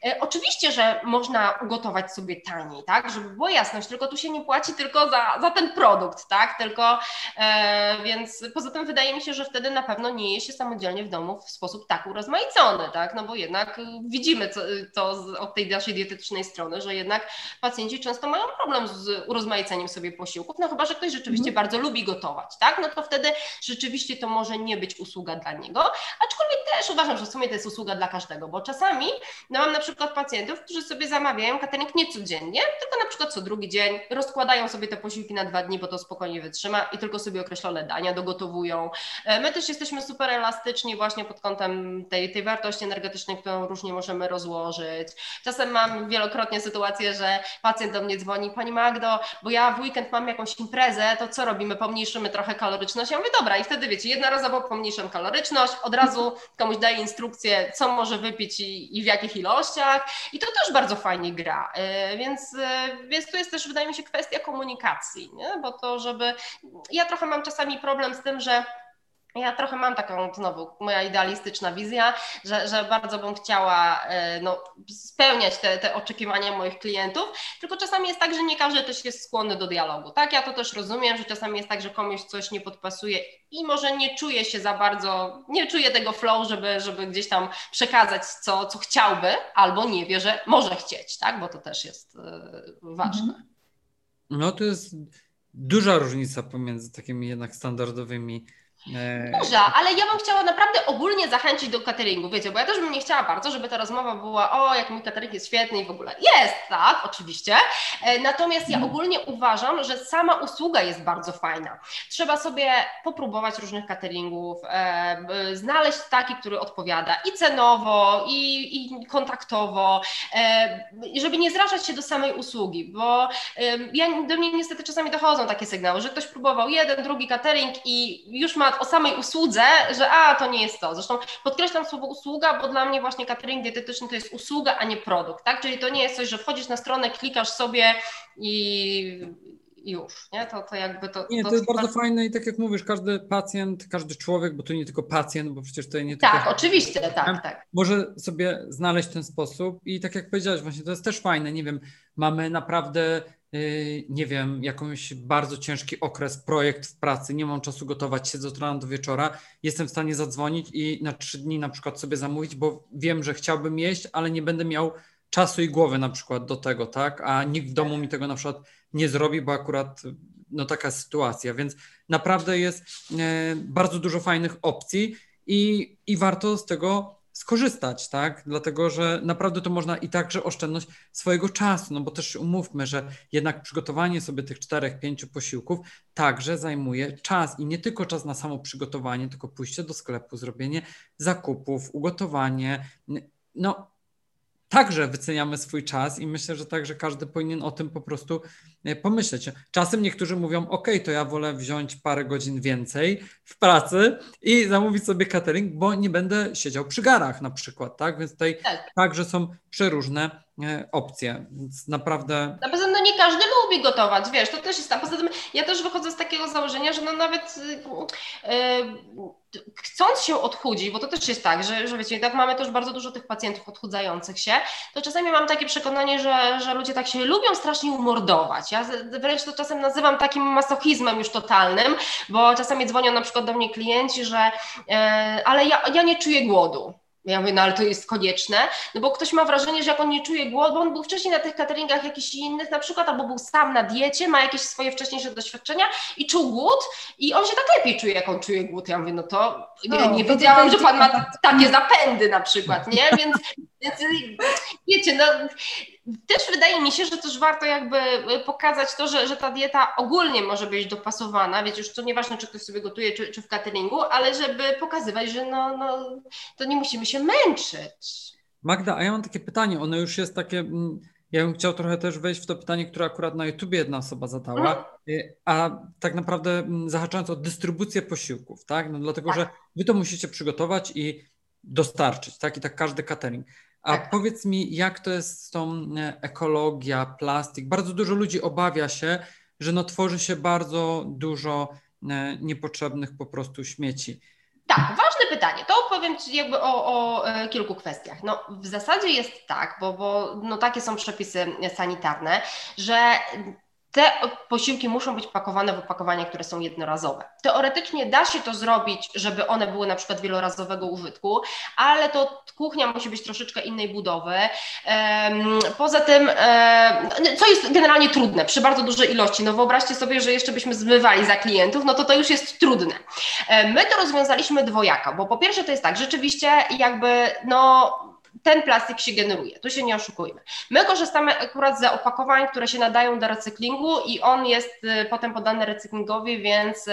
E, oczywiście, że można ugotować sobie taniej, tak, żeby było jasność, tylko tu się nie płaci tylko za, za ten produkt, tak, tylko e, więc poza tym wydaje mi się, że wtedy na pewno nie je się samodzielnie w domu w sposób tak urozmaicony, tak, no bo jednak widzimy co, to od tej naszej dietetycznej strony, że jednak pacjenci często mają problem z urozmaiceniem sobie posiłków, no chyba, że ktoś rzeczywiście mm. bardzo lubi gotować, tak, no to wtedy rzeczywiście to może nie być usługa dla niego, aczkolwiek i też uważam, że w sumie to jest usługa dla każdego, bo czasami no mam na przykład pacjentów, którzy sobie zamawiają catering nie codziennie, tylko na przykład co drugi dzień, rozkładają sobie te posiłki na dwa dni, bo to spokojnie wytrzyma i tylko sobie określone dania dogotowują. E, my też jesteśmy super elastyczni właśnie pod kątem tej, tej wartości energetycznej, którą różnie możemy rozłożyć. Czasem mam wielokrotnie sytuację, że pacjent do mnie dzwoni, Pani Magdo, bo ja w weekend mam jakąś imprezę, to co robimy? Pomniejszymy trochę kaloryczność. Ja mówię, dobra, i wtedy wiecie, jednorazowo pomniejszam kaloryczność, od razu komuś daję instrukcję, co może wypić i, i w jakich ilościach i to też bardzo fajnie gra, e, więc, e, więc tu jest też wydaje mi się kwestia komunikacji, nie? bo to żeby, ja trochę mam czasami problem z tym, że ja trochę mam taką, znowu, moja idealistyczna wizja, że, że bardzo bym chciała e, no, spełniać te, te oczekiwania moich klientów, tylko czasami jest tak, że nie każdy też jest skłonny do dialogu. Tak, ja to też rozumiem, że czasami jest tak, że komuś coś nie podpasuje i może nie czuje się za bardzo, nie czuje tego flow, żeby, żeby gdzieś tam przekazać, co, co chciałby, albo nie wie, że może chcieć, tak, bo to też jest yy, ważne. Mhm. No to jest duża różnica pomiędzy takimi jednak standardowymi Duża, ale ja bym chciała naprawdę ogólnie zachęcić do cateringu, wiecie, bo ja też bym nie chciała bardzo, żeby ta rozmowa była, o, jak mój catering jest świetny i w ogóle. Jest, tak, oczywiście. E, natomiast ja mhm. ogólnie uważam, że sama usługa jest bardzo fajna. Trzeba sobie popróbować różnych cateringów, e, znaleźć taki, który odpowiada i cenowo, i, i kontaktowo, e, żeby nie zrażać się do samej usługi, bo ja, do mnie niestety czasami dochodzą takie sygnały, że ktoś próbował jeden, drugi catering i już ma o samej usłudze, że a, to nie jest to. Zresztą podkreślam słowo usługa, bo dla mnie właśnie catering dietetyczny to jest usługa, a nie produkt, tak? Czyli to nie jest coś, że wchodzisz na stronę, klikasz sobie i już, nie? To, to jakby to... Nie, to, jest bardzo fajne i tak jak mówisz, każdy pacjent, każdy człowiek, bo to nie tylko pacjent, bo przecież to nie tak, tylko... Tak, oczywiście, tak, tak. Może sobie znaleźć ten sposób i tak jak powiedziałeś właśnie, to jest też fajne, nie wiem, mamy naprawdę Yy, nie wiem, jakąś bardzo ciężki okres, projekt w pracy, nie mam czasu gotować, siedzę od rana do wieczora, jestem w stanie zadzwonić i na trzy dni na przykład sobie zamówić, bo wiem, że chciałbym jeść, ale nie będę miał czasu i głowy na przykład do tego, tak? A nikt w domu mi tego na przykład nie zrobi, bo akurat no taka sytuacja, więc naprawdę jest e, bardzo dużo fajnych opcji i, i warto z tego skorzystać, tak? Dlatego, że naprawdę to można i także oszczędność swojego czasu, no bo też umówmy, że jednak przygotowanie sobie tych czterech, pięciu posiłków także zajmuje czas i nie tylko czas na samo przygotowanie, tylko pójście do sklepu, zrobienie zakupów, ugotowanie. No, także wyceniamy swój czas i myślę, że także każdy powinien o tym po prostu e, pomyśleć. Czasem niektórzy mówią, ok, to ja wolę wziąć parę godzin więcej w pracy i zamówić sobie catering, bo nie będę siedział przy garach na przykład, tak? Więc tutaj tak. także są przeróżne e, opcje, więc naprawdę... Na nie każdy lubi gotować, wiesz, to też jest tam. Poza tym ja też wychodzę z takiego założenia, że no nawet yy, chcąc się odchudzić, bo to też jest tak, że, że wiecie, tak mamy też bardzo dużo tych pacjentów odchudzających się, to czasami mam takie przekonanie, że, że ludzie tak się lubią strasznie umordować. Ja wręcz to czasem nazywam takim masochizmem już totalnym, bo czasami dzwonią na przykład do mnie klienci, że yy, ale ja, ja nie czuję głodu. Ja mówię, no ale to jest konieczne, no bo ktoś ma wrażenie, że jak on nie czuje głodu, bo on był wcześniej na tych cateringach jakichś innych na przykład, albo był sam na diecie, ma jakieś swoje wcześniejsze doświadczenia i czuł głód i on się tak lepiej czuje, jak on czuje głód. Ja mówię, no to no, nie to wiedziałam, że pan ma [laughs] takie zapędy na przykład, nie? Więc, więc wiecie, no też wydaje mi się, że też warto jakby y, pokazać to, że, że ta dieta ogólnie może być dopasowana, wiecie, już to nieważne, czy ktoś sobie gotuje, czy, czy w cateringu, ale żeby pokazywać, że no, no, to nie musimy się męczyć. Magda, a ja mam takie pytanie, ono już jest takie, mm, ja bym chciał trochę też wejść w to pytanie, które akurat na YouTubie jedna osoba zadała, mhm. Y, a tak naprawdę mm, zahaczając o dystrybucję posiłków, tak, no dlatego, tak. że wy to musicie przygotować i dostarczyć, tak, i tak każdy catering. A tak. powiedz mi, jak to jest z tą e, ekologia, plastik? Bardzo dużo ludzi obawia się, że no tworzy się bardzo dużo e, niepotrzebnych po prostu śmieci. Tak, ważne pytanie. To opowiem Ci jakby o, o e, kilku kwestiach. No, w zasadzie jest tak, bo, bo no, takie są przepisy sanitarne, że te posiłki muszą być pakowane w opakowania, które są jednorazowe. Teoretycznie da się to zrobić, żeby one były na przykład wielorazowego użytku, ale to kuchnia musi być troszeczkę innej budowy. Poza tym, co jest generalnie trudne przy bardzo dużej ilości, no wyobraźcie sobie, że jeszcze byśmy zmywali za klientów, no to to już jest trudne. My to rozwiązaliśmy dwojako, bo po pierwsze to jest tak, rzeczywiście jakby no ten plastik się generuje, tu się nie oszukujmy. My korzystamy akurat z opakowań, które się nadają do recyklingu i on jest y, potem podany recyklingowi, więc, y,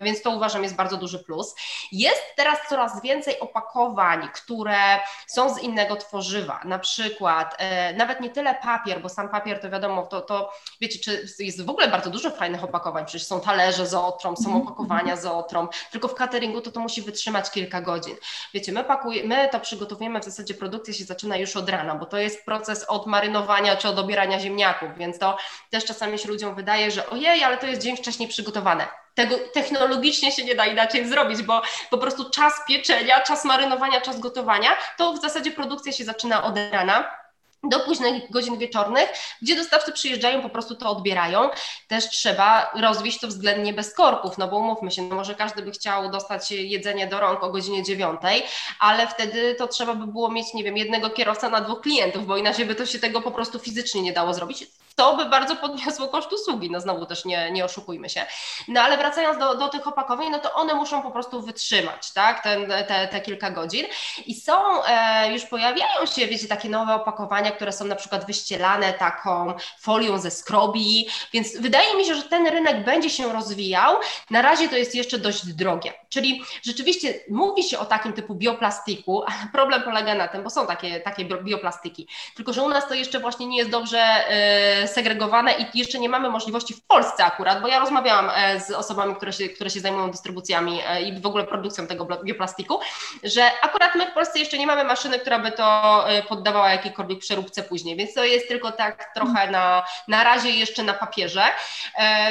więc to uważam jest bardzo duży plus. Jest teraz coraz więcej opakowań, które są z innego tworzywa, na przykład y, nawet nie tyle papier, bo sam papier to wiadomo, to, to wiecie, czy jest w ogóle bardzo dużo fajnych opakowań, przecież są talerze z otrą, są mhm. opakowania z otrą, tylko w cateringu to to musi wytrzymać kilka godzin. Wiecie, my pakujemy, my to przygotowujemy w zasadzie produkcja się zaczyna już od rana, bo to jest proces od marynowania czy od obierania ziemniaków, więc to też czasami się ludziom wydaje, że ojej, ale to jest dzień wcześniej przygotowane. Tego technologicznie się nie da inaczej zrobić, bo po prostu czas pieczenia, czas marynowania, czas gotowania, to w zasadzie produkcja się zaczyna od rana do późnych godzin wieczornych, gdzie dostawcy przyjeżdżają, po prostu to odbierają. Też trzeba rozwieść to względnie bez korków, no bo umówmy się, no może każdy by chciał dostać jedzenie do rąk o godzinie dziewiątej, ale wtedy to trzeba by było mieć, nie wiem, jednego kierowca na dwóch klientów, bo inaczej by to się tego po prostu fizycznie nie dało zrobić to by bardzo podniosło koszt usługi, no znowu też nie, nie oszukujmy się. No ale wracając do, do tych opakowań, no to one muszą po prostu wytrzymać, tak, Ten, te, te kilka godzin. I są, e, już pojawiają się, wiecie, takie nowe opakowania, które są na przykład wyścielane taką folią ze skrobi, więc wydaje mi się, że ten rynek będzie się rozwijał, na razie to jest jeszcze dość drogie, czyli rzeczywiście mówi się o takim typu bioplastiku, [laughs] ale problem polega na tym, bo są takie, takie bioplastiki, tylko że u nas to jeszcze właśnie nie jest dobrze e, segregowane i jeszcze nie mamy możliwości w Polsce akurat, bo ja rozmawiałam e, z osobami, które się, które się zajmują dystrybucjami e, i w ogóle produkcją tego bioplastiku, że akurat my w Polsce jeszcze nie mamy maszyny, która by to e, poddawała jakiejkolwiek przeróbce później, więc to jest tylko tak trochę na, na razie jeszcze na papierze,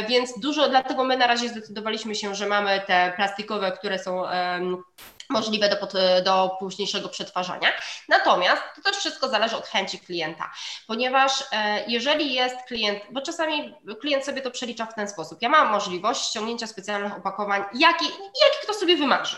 więc dużo, dlatego my na razie zdecydowaliśmy się, że mamy te plastikowe, które są możliwe do, do późniejszego przetwarzania. Natomiast to też wszystko zależy od chęci klienta, ponieważ e, jeżeli jest klient, bo czasami klient sobie to przelicza w ten sposób, ja mam możliwość ściągnięcia specjalnych opakowań, jaki, jaki kto sobie wymarzy,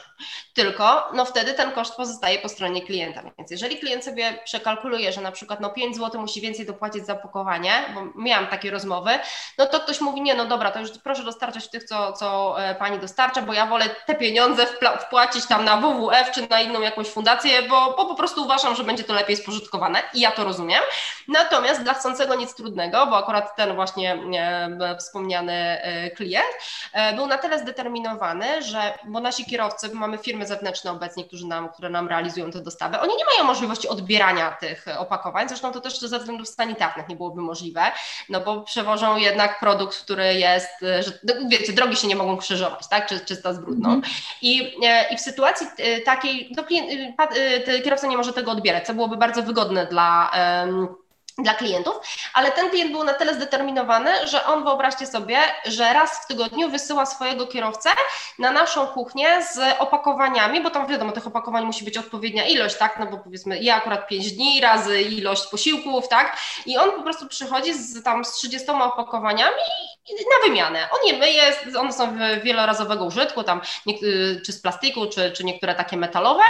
tylko no wtedy ten koszt pozostaje po stronie klienta, więc jeżeli klient sobie przekalkuluje, że na przykład no 5 zł musi więcej dopłacić za opakowanie, bo miałam takie rozmowy, no to ktoś mówi, nie no dobra, to już proszę dostarczać tych, co, co e, Pani dostarcza, bo ja wolę te pieniądze wpłacić tam na WWF czy na inną jakąś fundację, bo, bo po prostu uważam, że będzie to lepiej spożytkowane i ja to rozumiem. Natomiast dla chcącego nic trudnego, bo akurat ten właśnie e, wspomniany e, klient e, był na tyle zdeterminowany, że, bo nasi kierowcy, mamy firmy zewnętrzne obecnie, którzy nam, które nam realizują te dostawy, oni nie mają możliwości odbierania tych opakowań, zresztą to też ze względów sanitarnych nie byłoby możliwe, no bo przewożą jednak produkt, który jest, że, no wiecie, drogi się nie mogą krzyżować, tak, Czy, czysta z brudną. Mm. I, I w sytuacji Y, takiej, no, klient, y, kierowca nie może tego odbierać, co byłoby bardzo wygodne dla dla klientów, ale ten klient był na tyle zdeterminowany, że on wyobraźcie sobie, że raz w tygodniu wysyła swojego kierowcę na naszą kuchnię z opakowaniami, bo tam wiadomo, tych opakowań musi być odpowiednia ilość, tak, no bo powiedzmy ja akurat 5 dni razy ilość posiłków, tak, i on po prostu przychodzi z tam z 30 opakowaniami na wymianę. On je myje, one są wielorazowego użytku, tam czy z plastiku, czy, czy niektóre takie metalowe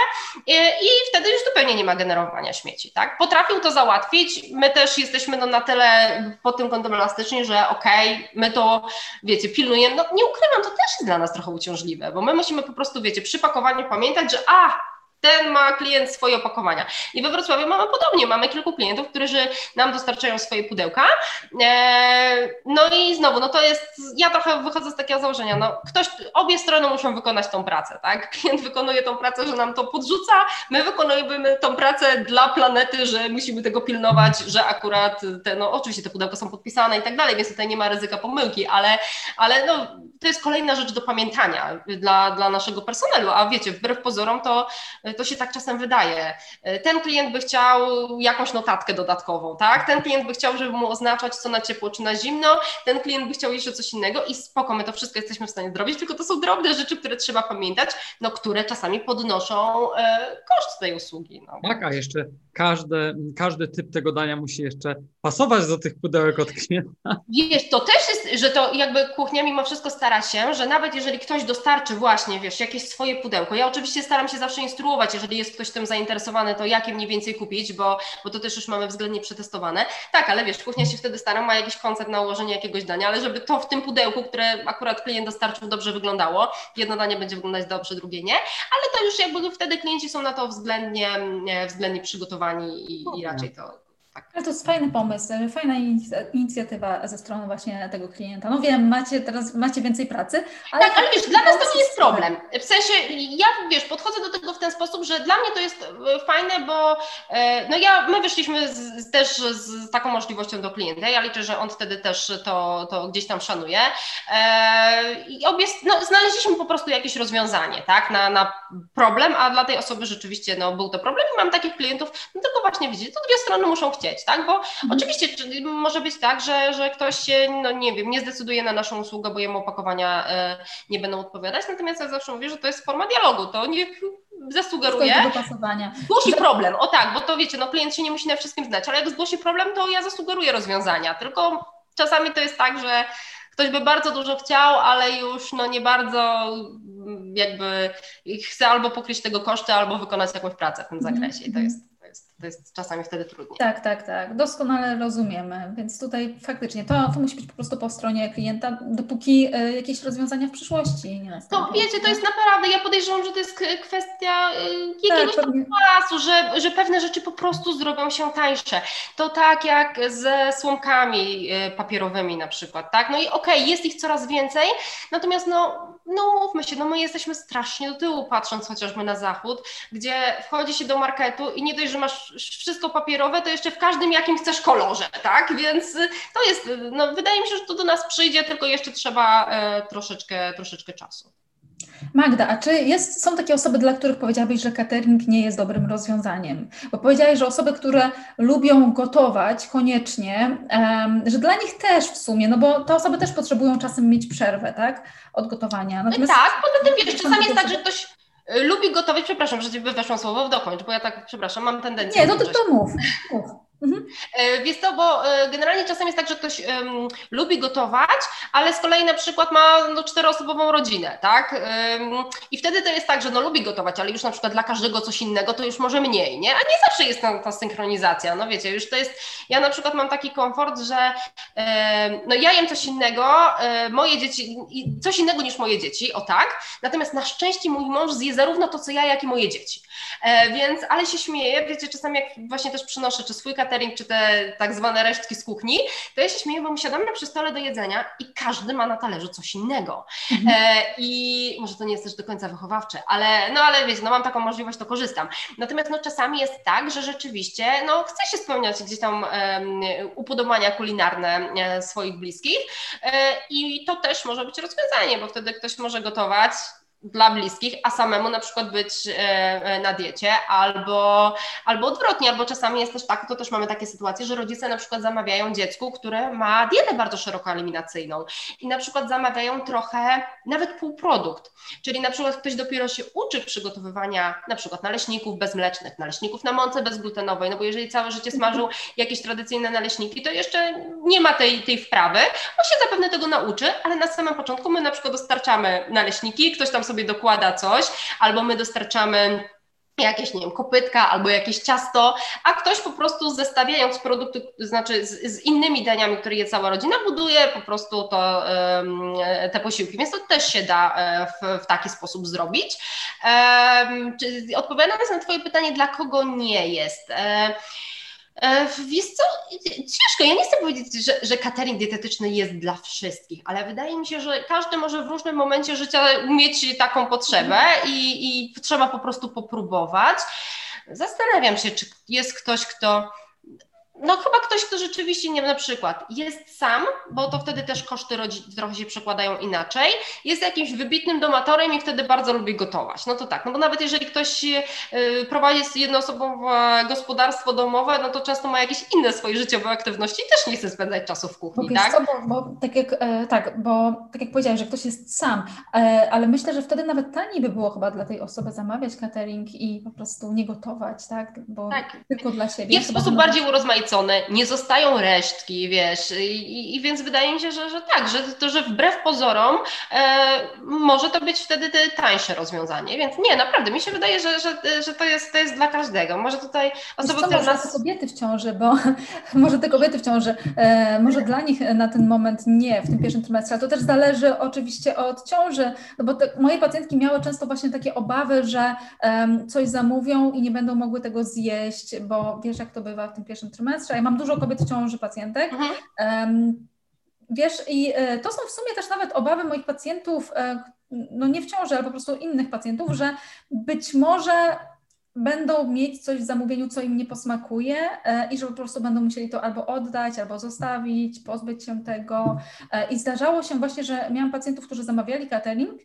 i, i wtedy już zupełnie nie ma generowania śmieci, tak. Potrafił to załatwić, my też jesteśmy no, na tyle pod tym kątem elastyczni, że okej, okay, my to, wiecie, pilnujemy. No nie ukrywam, to też jest dla nas trochę uciążliwe, bo my musimy po prostu, wiecie, przy pakowaniu pamiętać, że a, ten ma klient swoje opakowania. I we Wrocławiu mamy podobnie, mamy kilku klientów, którzy nam dostarczają swoje pudełka. E, no i znowu, no to jest, ja trochę wychodzę z takiego założenia, no ktoś, obie strony muszą wykonać tą pracę, tak? [laughs] Klient wykonuje tą pracę, że nam to podrzuca, my wykonujemy tą pracę dla planety, że musimy tego pilnować, że akurat te, no oczywiście te pudełka są podpisane i tak dalej, więc tutaj nie ma ryzyka pomyłki, ale, ale no, to jest kolejna rzecz do pamiętania dla, dla naszego personelu, a wiecie, wbrew pozorom to to się tak czasem wydaje. Ten klient by chciał jakąś notatkę dodatkową, tak? Ten klient by chciał, żeby mu oznaczać, co na ciepło czy na zimno, ten klient by chciał jeszcze coś innego i spoko, my to wszystko jesteśmy w stanie zrobić, tylko to są drobne rzeczy, które trzeba pamiętać, no które czasami podnoszą e, koszt tej usługi. No. Tak, a jeszcze każdy, każdy typ tego dania musi jeszcze pasować do tych pudełek od klienta. Wiesz, to też jest, że to jakby kuchnia mimo wszystko stara się, że nawet jeżeli ktoś dostarczy właśnie, wiesz, jakieś swoje pudełko, ja oczywiście staram się zawsze instruować, jeżeli jest ktoś tym zainteresowany, to jakie mniej więcej kupić, bo, bo to też już mamy względnie przetestowane. Tak, ale wiesz, kuchnia się wtedy stara, ma jakiś koncept na ułożenie jakiegoś dania, ale żeby to w tym pudełku, które akurat klient dostarczył, dobrze wyglądało, jedno danie będzie wyglądać dobrze, drugie nie, ale to już jakby wtedy klienci są na to względnie, względnie przygotowani i, i raczej to tak. Ale to jest fajny pomysł, fajna inicjatywa ze strony właśnie tego klienta. No wiem, macie teraz macie więcej pracy. Ale tak, ale wiesz, dla nas to nie jest problem. W sensie, ja wiesz, podchodzę do tego w ten sposób, że dla mnie to jest e, fajne, bo e, no ja, my wyszliśmy z, też z taką możliwością do klienta. Ja liczę, że on wtedy też to, to gdzieś tam szanuje. E, I obie, no, znaleźliśmy po prostu jakieś rozwiązanie, tak, na, na problem, a dla tej osoby rzeczywiście no, był to problem i mam takich klientów, no tylko właśnie widzicie, to dwie strony muszą chcieć chcieć, tak? Bo mhm. oczywiście może być tak, że, że ktoś się, no nie wiem, nie zdecyduje na naszą usługę, bo jemu opakowania e, nie będą odpowiadać, natomiast ja zawsze mówię, że to jest forma dialogu, to niech zasugeruje. Zgłosi problem, o tak, bo to wiecie, no klient się nie musi na wszystkim znać, ale jak zgłosi problem, to ja zasugeruję rozwiązania, tylko czasami to jest tak, że ktoś by bardzo dużo chciał, ale już no nie bardzo jakby chce albo pokryć tego koszty, albo wykonać jakąś pracę w tym mhm. zakresie i to jest to jest czasami wtedy trudniej. Tak, tak, tak. Doskonale rozumiemy. Więc tutaj faktycznie to, to musi być po prostu po stronie klienta, dopóki y, jakieś rozwiązania w przyszłości nie nastąpią. To wiecie, to jest naprawdę, ja podejrzewam, że to jest kwestia y, jakiegoś tak, czasu, że, że pewne rzeczy po prostu zrobią się tańsze. To tak jak ze słomkami y, papierowymi na przykład, tak? No i okej, okay, jest ich coraz więcej, natomiast no, no mówmy się, no my jesteśmy strasznie do tyłu patrząc chociażby na zachód, gdzie wchodzi się do marketu i nie dość, że masz wszystko papierowe, to jeszcze w każdym jakim chcesz kolorze, tak? Więc to jest, no wydaje mi się, że to do nas przyjdzie, tylko jeszcze trzeba e, troszeczkę, troszeczkę czasu. Magda, a czy jest, są takie osoby, dla których powiedziałabyś, że catering nie jest dobrym rozwiązaniem? Bo powiedziałaś, że osoby, które lubią gotować koniecznie, um, że dla nich też w sumie, no bo te osoby też potrzebują czasem mieć przerwę, tak? Od gotowania. Natomiast tak, poza tym wiesz, czasami jest tak, że ktoś Y, lubi gotować, przepraszam, że by weszło słowo w dokończ, bo ja tak, przepraszam, mam tendencję. Nie, no to, to mów. mów. Mhm. E, wiesz to, bo e, generalnie czasem jest tak, że ktoś um, lubi gotować, ale z kolei na przykład ma no, czteroosobową rodzinę, tak? Um, I wtedy to jest tak, że no lubi gotować, ale już na przykład dla każdego coś innego to już może mniej, nie? A nie zawsze jest ta, ta synchronizacja, no wiecie, już to jest, ja na przykład mam taki komfort, że um, no ja jem coś innego, moje dzieci, coś innego niż moje dzieci, o tak, natomiast na szczęście mój mąż zje zarówno to, co ja, jak i moje dzieci. E, więc, ale się śmieję, wiecie, czasami jak właśnie też przynoszę czy swój catering, czy te tak zwane resztki z kuchni, to ja się śmieję, bo my siadamy przy stole do jedzenia i każdy ma na talerzu coś innego. Mhm. E, I może to nie jest też do końca wychowawcze, ale no ale wiecie, no mam taką możliwość, to korzystam. Natomiast no czasami jest tak, że rzeczywiście no chce się spełniać gdzieś tam um, upodobania kulinarne e, swoich bliskich e, i to też może być rozwiązanie, bo wtedy ktoś może gotować dla bliskich, a samemu na przykład być e, e, na diecie, albo, albo odwrotnie, albo czasami jest też tak, to też mamy takie sytuacje, że rodzice na przykład zamawiają dziecku, które ma dietę bardzo szeroko eliminacyjną i na przykład zamawiają trochę, nawet półprodukt, czyli na przykład ktoś dopiero się uczy przygotowywania na przykład naleśników bezmlecznych, naleśników na mące bezglutenowej, no bo jeżeli całe życie smażył jakieś tradycyjne naleśniki, to jeszcze nie ma tej, tej wprawy, on się zapewne tego nauczy, ale na samym początku my na przykład dostarczamy naleśniki, ktoś tam sobie dokłada coś, albo my dostarczamy jakieś, nie wiem, kopytka albo jakieś ciasto, a ktoś po prostu zestawiając produkty, znaczy z, z innymi daniami, które je cała rodzina, buduje po prostu to, te posiłki, więc to też się da e, w, w taki sposób zrobić. Odpowiadając na Twoje pytanie, dla kogo nie jest? E, wiesz co, ciężko, ja nie chcę powiedzieć, że, że catering dietetyczny jest dla wszystkich, ale wydaje mi się, że każdy może w różnym momencie życia mieć taką potrzebę i, i trzeba po prostu popróbować. Zastanawiam się, czy jest ktoś, kto no chyba ktoś, kto rzeczywiście, nie wiem, na przykład jest sam, bo to wtedy też koszty rodzin trochę się przekładają inaczej, jest jakimś wybitnym domatorem i wtedy bardzo lubi gotować. No to tak, no bo nawet jeżeli ktoś yy, prowadzi jednoosobowe gospodarstwo domowe, no to często ma jakieś inne swoje życiowe aktywności i też nie chce spędzać czasu w kuchni, bo tak? Co, bo, bo, tak, jak, e, tak, bo tak jak powiedziałeś, że ktoś jest sam, e, ale myślę, że wtedy nawet taniej by było chyba dla tej osoby zamawiać catering i po prostu nie gotować, tak? Bo tak. tylko dla siebie. Jest w sposób bardziej urozmaicony nie zostają resztki, wiesz, i, i więc wydaje mi się, że, że tak, że to, że wbrew pozorom e, może to być wtedy te tańsze rozwiązanie, więc nie, naprawdę, mi się wydaje, że, że, że to, jest, to jest dla każdego. Może tutaj osoby, które nas... te kobiety w ciąży, bo [laughs] może te kobiety w ciąży, e, może dla nich na ten moment nie w tym pierwszym trymestrze, to też zależy oczywiście od ciąży, no bo te, moje pacjentki miały często właśnie takie obawy, że um, coś zamówią i nie będą mogły tego zjeść, bo wiesz jak to bywa w tym pierwszym trymestrze, ja mam dużo kobiet w ciąży, pacjentek. Mhm. Wiesz, i e, to są w sumie też nawet obawy moich pacjentów, e, no nie w ciąży, ale po prostu innych pacjentów, że być może będą mieć coś w zamówieniu, co im nie posmakuje e, i że po prostu będą musieli to albo oddać, albo zostawić, pozbyć się tego. I zdarzało się właśnie, że miałam pacjentów, którzy zamawiali catering,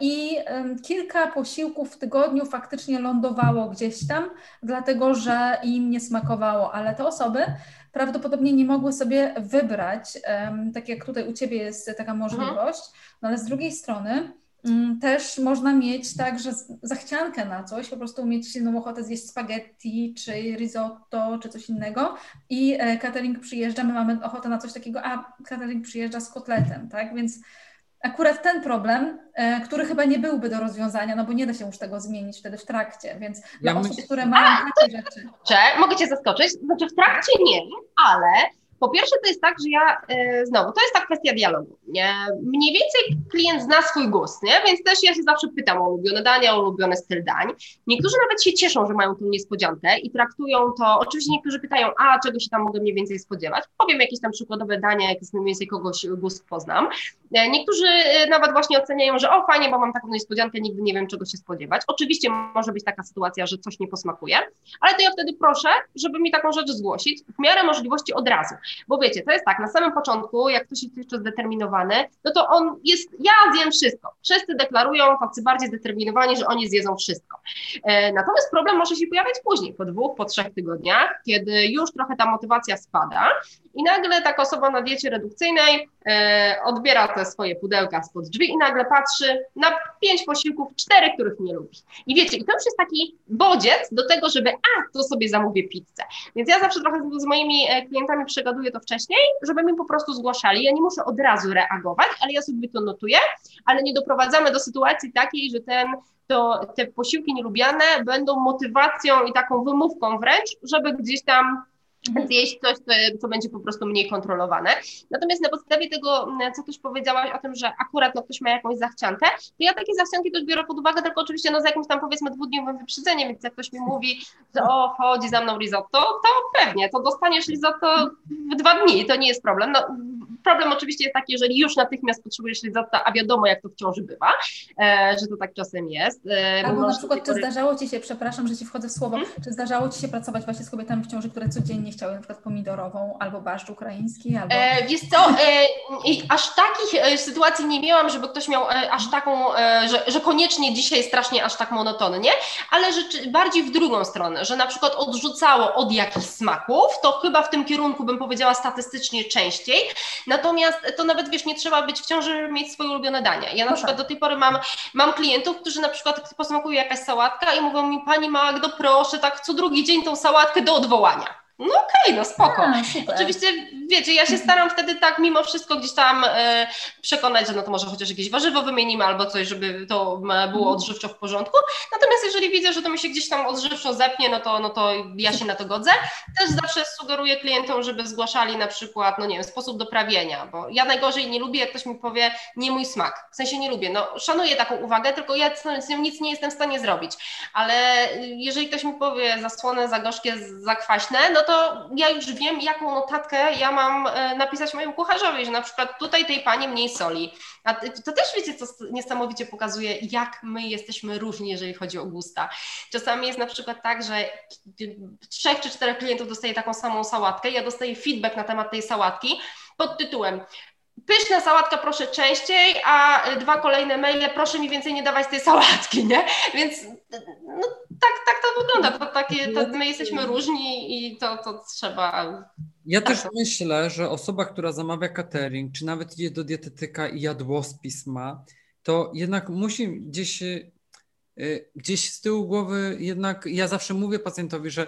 I kilka posiłków w tygodniu faktycznie lądowało gdzieś tam, dlatego że im nie smakowało, ale te osoby prawdopodobnie nie mogły sobie wybrać, tak jak tutaj u Ciebie jest taka możliwość, no ale z drugiej strony mm, też można mieć także zachciankę na coś, po prostu mieć silną ochotę zjeść spaghetti, czy risotto, czy coś innego. I e, catering przyjeżdża, my mamy ochotę na coś takiego, a catering przyjeżdża z kotletem, tak, więc akurat ten problem, e, który chyba nie byłby do rozwiązania, no bo nie da się już tego zmienić wtedy w trakcie, więc dla ja osób, myśl... które mają A, takie rzeczy. Mogę Cię zaskoczyć, znaczy w trakcie nie, ale po pierwsze, to jest tak, że ja e, znowu, to jest ta kwestia dialogu. Nie? Mniej więcej klient zna swój gust, nie? więc też ja się zawsze pytam o ulubione dania, o ulubiony styl dań. Niektórzy nawet się cieszą, że mają tą niespodziankę i traktują to, oczywiście niektórzy pytają, a czego się tam mogę mniej więcej spodziewać. Powiem jakieś tam przykładowe dania, jak mniej więcej kogoś gust poznam. E, niektórzy e, nawet właśnie oceniają, że o fajnie, bo mam taką niespodziankę, nigdy nie wiem czego się spodziewać. Oczywiście może być taka sytuacja, że coś nie posmakuje, ale to ja wtedy proszę, żeby mi taką rzecz zgłosić w miarę możliwości od razu. Bo wiecie, to jest tak, na samym początku, jak ktoś jest jeszcze zdeterminowany, no to on jest, ja zjem wszystko. Wszyscy deklarują, tacy bardziej zdeterminowani, że oni zjedzą wszystko. E, natomiast problem może się pojawiać później, po dwóch, po trzech tygodniach, kiedy już trochę ta motywacja spada i nagle taka osoba na diecie redukcyjnej e, odbiera te swoje pudełka spod drzwi i nagle patrzy na pięć posiłków, cztery, których nie lubi. I wiecie, i to już jest taki bodziec do tego, żeby a, to sobie zamówię pizzę. Więc ja zawsze trochę z moimi e, klientami przegaduję to wcześniej, żeby mi po prostu zgłaszali. Ja nie muszę od razu reagować, ale ja sobie to notuję, ale nie doprowadzamy do sytuacji takiej, że ten to te posiłki nielubiane będą motywacją i taką wymówką wręcz, żeby gdzieś tam. Zjeść coś, co będzie po prostu mniej kontrolowane. Natomiast na podstawie tego, co też powiedziałaś o tym, że akurat no, ktoś ma jakąś zachciankę, to ja takie zachcianki też biorę pod uwagę, tylko oczywiście no, z jakimś tam powiedzmy dwudniowym wyprzedzeniem, więc jak ktoś mi mówi, że o, chodzi za mną risotto, to pewnie, to dostaniesz risotto w dwa dni, to nie jest problem. No, problem oczywiście jest taki, jeżeli już natychmiast potrzebujesz risotto, a wiadomo jak to w ciąży bywa, e, że to tak czasem jest. E, Albo na przykład, czy zdarzało Ci się, przepraszam, że Ci wchodzę w słowo, hmm? czy zdarzało Ci się pracować właśnie z kobietami w ciąży, które codziennie chciały na przykład pomidorową albo barszcz ukraiński? Albo... E, wiesz co, e, aż takich e, sytuacji nie miałam, żeby ktoś miał e, aż taką, że, że koniecznie dzisiaj strasznie aż tak monotonnie, ale rzeczy, bardziej w drugą stronę, że na przykład odrzucało od jakichś smaków, to chyba w tym kierunku bym powiedziała statystycznie częściej, natomiast to nawet wiesz, nie trzeba być w ciąży, żeby mieć swoje ulubione dania. Ja na no przykład tak. do tej pory mam, mam klientów, którzy na przykład posmakuje jakaś sałatka i mówią mi, pani Magdo, proszę, tak co drugi dzień tą sałatkę do odwołania. No okej, okay, no spoko. A, Oczywiście, wiecie, ja się staram wtedy tak mimo wszystko gdzieś tam e, przekonać, że no to może chociaż jakieś warzywo wymienimy albo coś, żeby to było mhm. odżywczo w porządku. Natomiast jeżeli widzę, że to mi się gdzieś tam odżywczo zepnie, no to, no to ja się na to godzę. Też zawsze sugeruję klientom, żeby zgłaszali na przykład, no nie wiem, sposób doprawienia, bo ja najgorzej nie lubię, jak ktoś mi powie, nie mój smak. W sensie nie lubię. No szanuję taką uwagę, tylko ja z nią nic nie jestem w stanie zrobić. Ale jeżeli ktoś mi powie zasłonę za gorzkie, za kwaśne, no to ja już wiem, jaką notatkę ja mam e, napisać mojemu kucharzowi, że na przykład tutaj tej pani mniej soli. A to też wiecie, co niesamowicie pokazuje, jak my jesteśmy różni, jeżeli chodzi o gusta. Czasami jest na przykład tak, że trzech czy czterech klientów dostaje taką samą sałatkę, ja dostaję feedback na temat tej sałatki pod tytułem pyszna sałatka proszę częściej, a dwa kolejne maile proszę mi więcej nie dawać tej sałatki, nie? Więc no, tak, tak to wygląda. To takie, to my jesteśmy różni i to, to trzeba. Ja też myślę, że osoba, która zamawia catering, czy nawet idzie do dietetyka i jadłospis ma, to jednak musi gdzieś gdzieś z tyłu głowy jednak ja zawsze mówię pacjentowi, że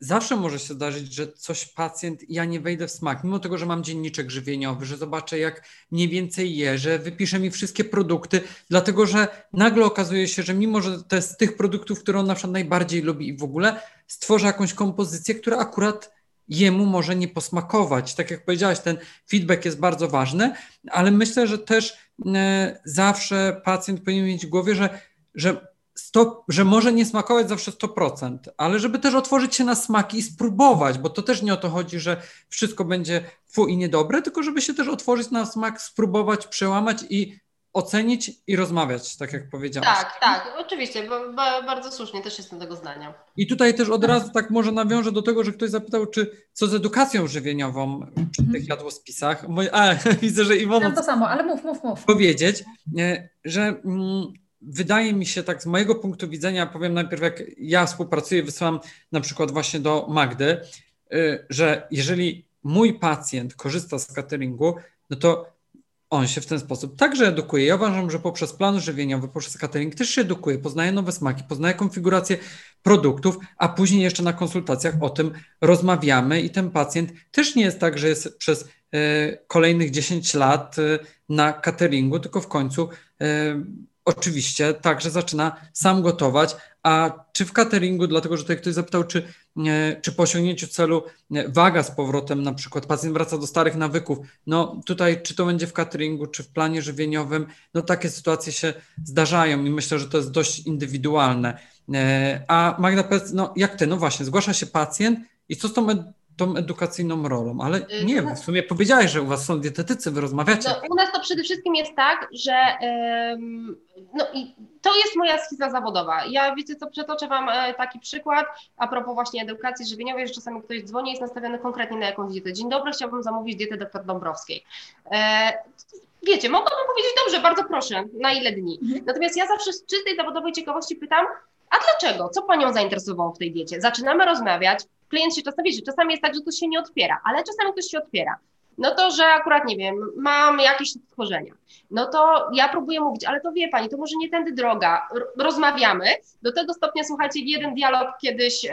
zawsze może się zdarzyć, że coś pacjent, ja nie wejdę w smak, mimo tego, że mam dzienniczek żywieniowy, że zobaczę jak mniej więcej je, że wypisze mi wszystkie produkty, dlatego że nagle okazuje się, że mimo, że to jest z tych produktów, które on na przykład najbardziej lubi i w ogóle stworzy jakąś kompozycję, która akurat jemu może nie posmakować. Tak jak powiedziałaś, ten feedback jest bardzo ważny, ale myślę, że też e, zawsze pacjent powinien mieć w głowie, że, że 100, że może nie smakować zawsze 100%, ale żeby też otworzyć się na smaki i spróbować, bo to też nie o to chodzi, że wszystko będzie fu i niedobre, tylko żeby się też otworzyć na smak, spróbować, przełamać i ocenić i rozmawiać, tak jak powiedziałam. Tak, tak, oczywiście, bo, bo, bardzo słusznie, też jestem tego zdania. I tutaj też od razu tak może nawiążę do tego, że ktoś zapytał, czy co z edukacją żywieniową przy tych jadłospisach. [laughs] A, widzę, że Iwona... Mam to samo, ale mów, mów, mów. Powiedzieć, że mm, wydaje mi się tak z mojego punktu widzenia, powiem najpierw jak ja współpracuję, wysyłam na przykład właśnie do Magdy, y, że jeżeli mój pacjent korzysta z cateringu, no to on się w ten sposób także edukuje. Ja uważam, że poprzez plan żywieniowy, poprzez catering też się edukuje, poznaje nowe smaki, poznaje konfigurację produktów, a później jeszcze na konsultacjach o tym rozmawiamy i ten pacjent też nie jest tak, że jest przez y, kolejnych 10 lat y, na cateringu, tylko w końcu oczywiście także zaczyna sam gotować, a czy w cateringu, dlatego że tutaj ktoś zapytał, czy, czy po osiągnięciu celu waga z powrotem, na przykład pacjent wraca do starych nawyków, no tutaj czy to będzie w cateringu, czy w planie żywieniowym, no takie sytuacje się zdarzają i myślę, że to jest dość indywidualne. E, a Magda, powiedz, no jak ty, no właśnie, zgłasza się pacjent i co z tą tą edukacyjną rolą, ale y, nie, w sumie powiedziałeś, że u was są dietetycy, wy rozmawiacie. No, u nas to przede wszystkim jest tak, że no i to jest moja schiza zawodowa. Ja wiecie co, przetoczę wam e, taki przykład a propos właśnie edukacji żywieniowej, że czasami ktoś dzwoni jest nastawiony konkretnie na jakąś dietę. Dzień dobry, chciałbym zamówić dietę dr Dąbrowskiej. E, wiecie, mogłabym powiedzieć, dobrze, bardzo proszę, na ile dni. Mhm. Natomiast ja zawsze z czystej zawodowej ciekawości pytam, a dlaczego? Co Panią zainteresowało w tej diecie? Zaczynamy rozmawiać, klient się czasami, wiecie, czasami jest tak, że to się nie otwiera, ale czasami ktoś się otwiera no to, że akurat, nie wiem, mam jakieś schorzenia, no to ja próbuję mówić, ale to wie pani, to może nie tędy droga, rozmawiamy, do tego stopnia, słuchajcie, jeden dialog kiedyś,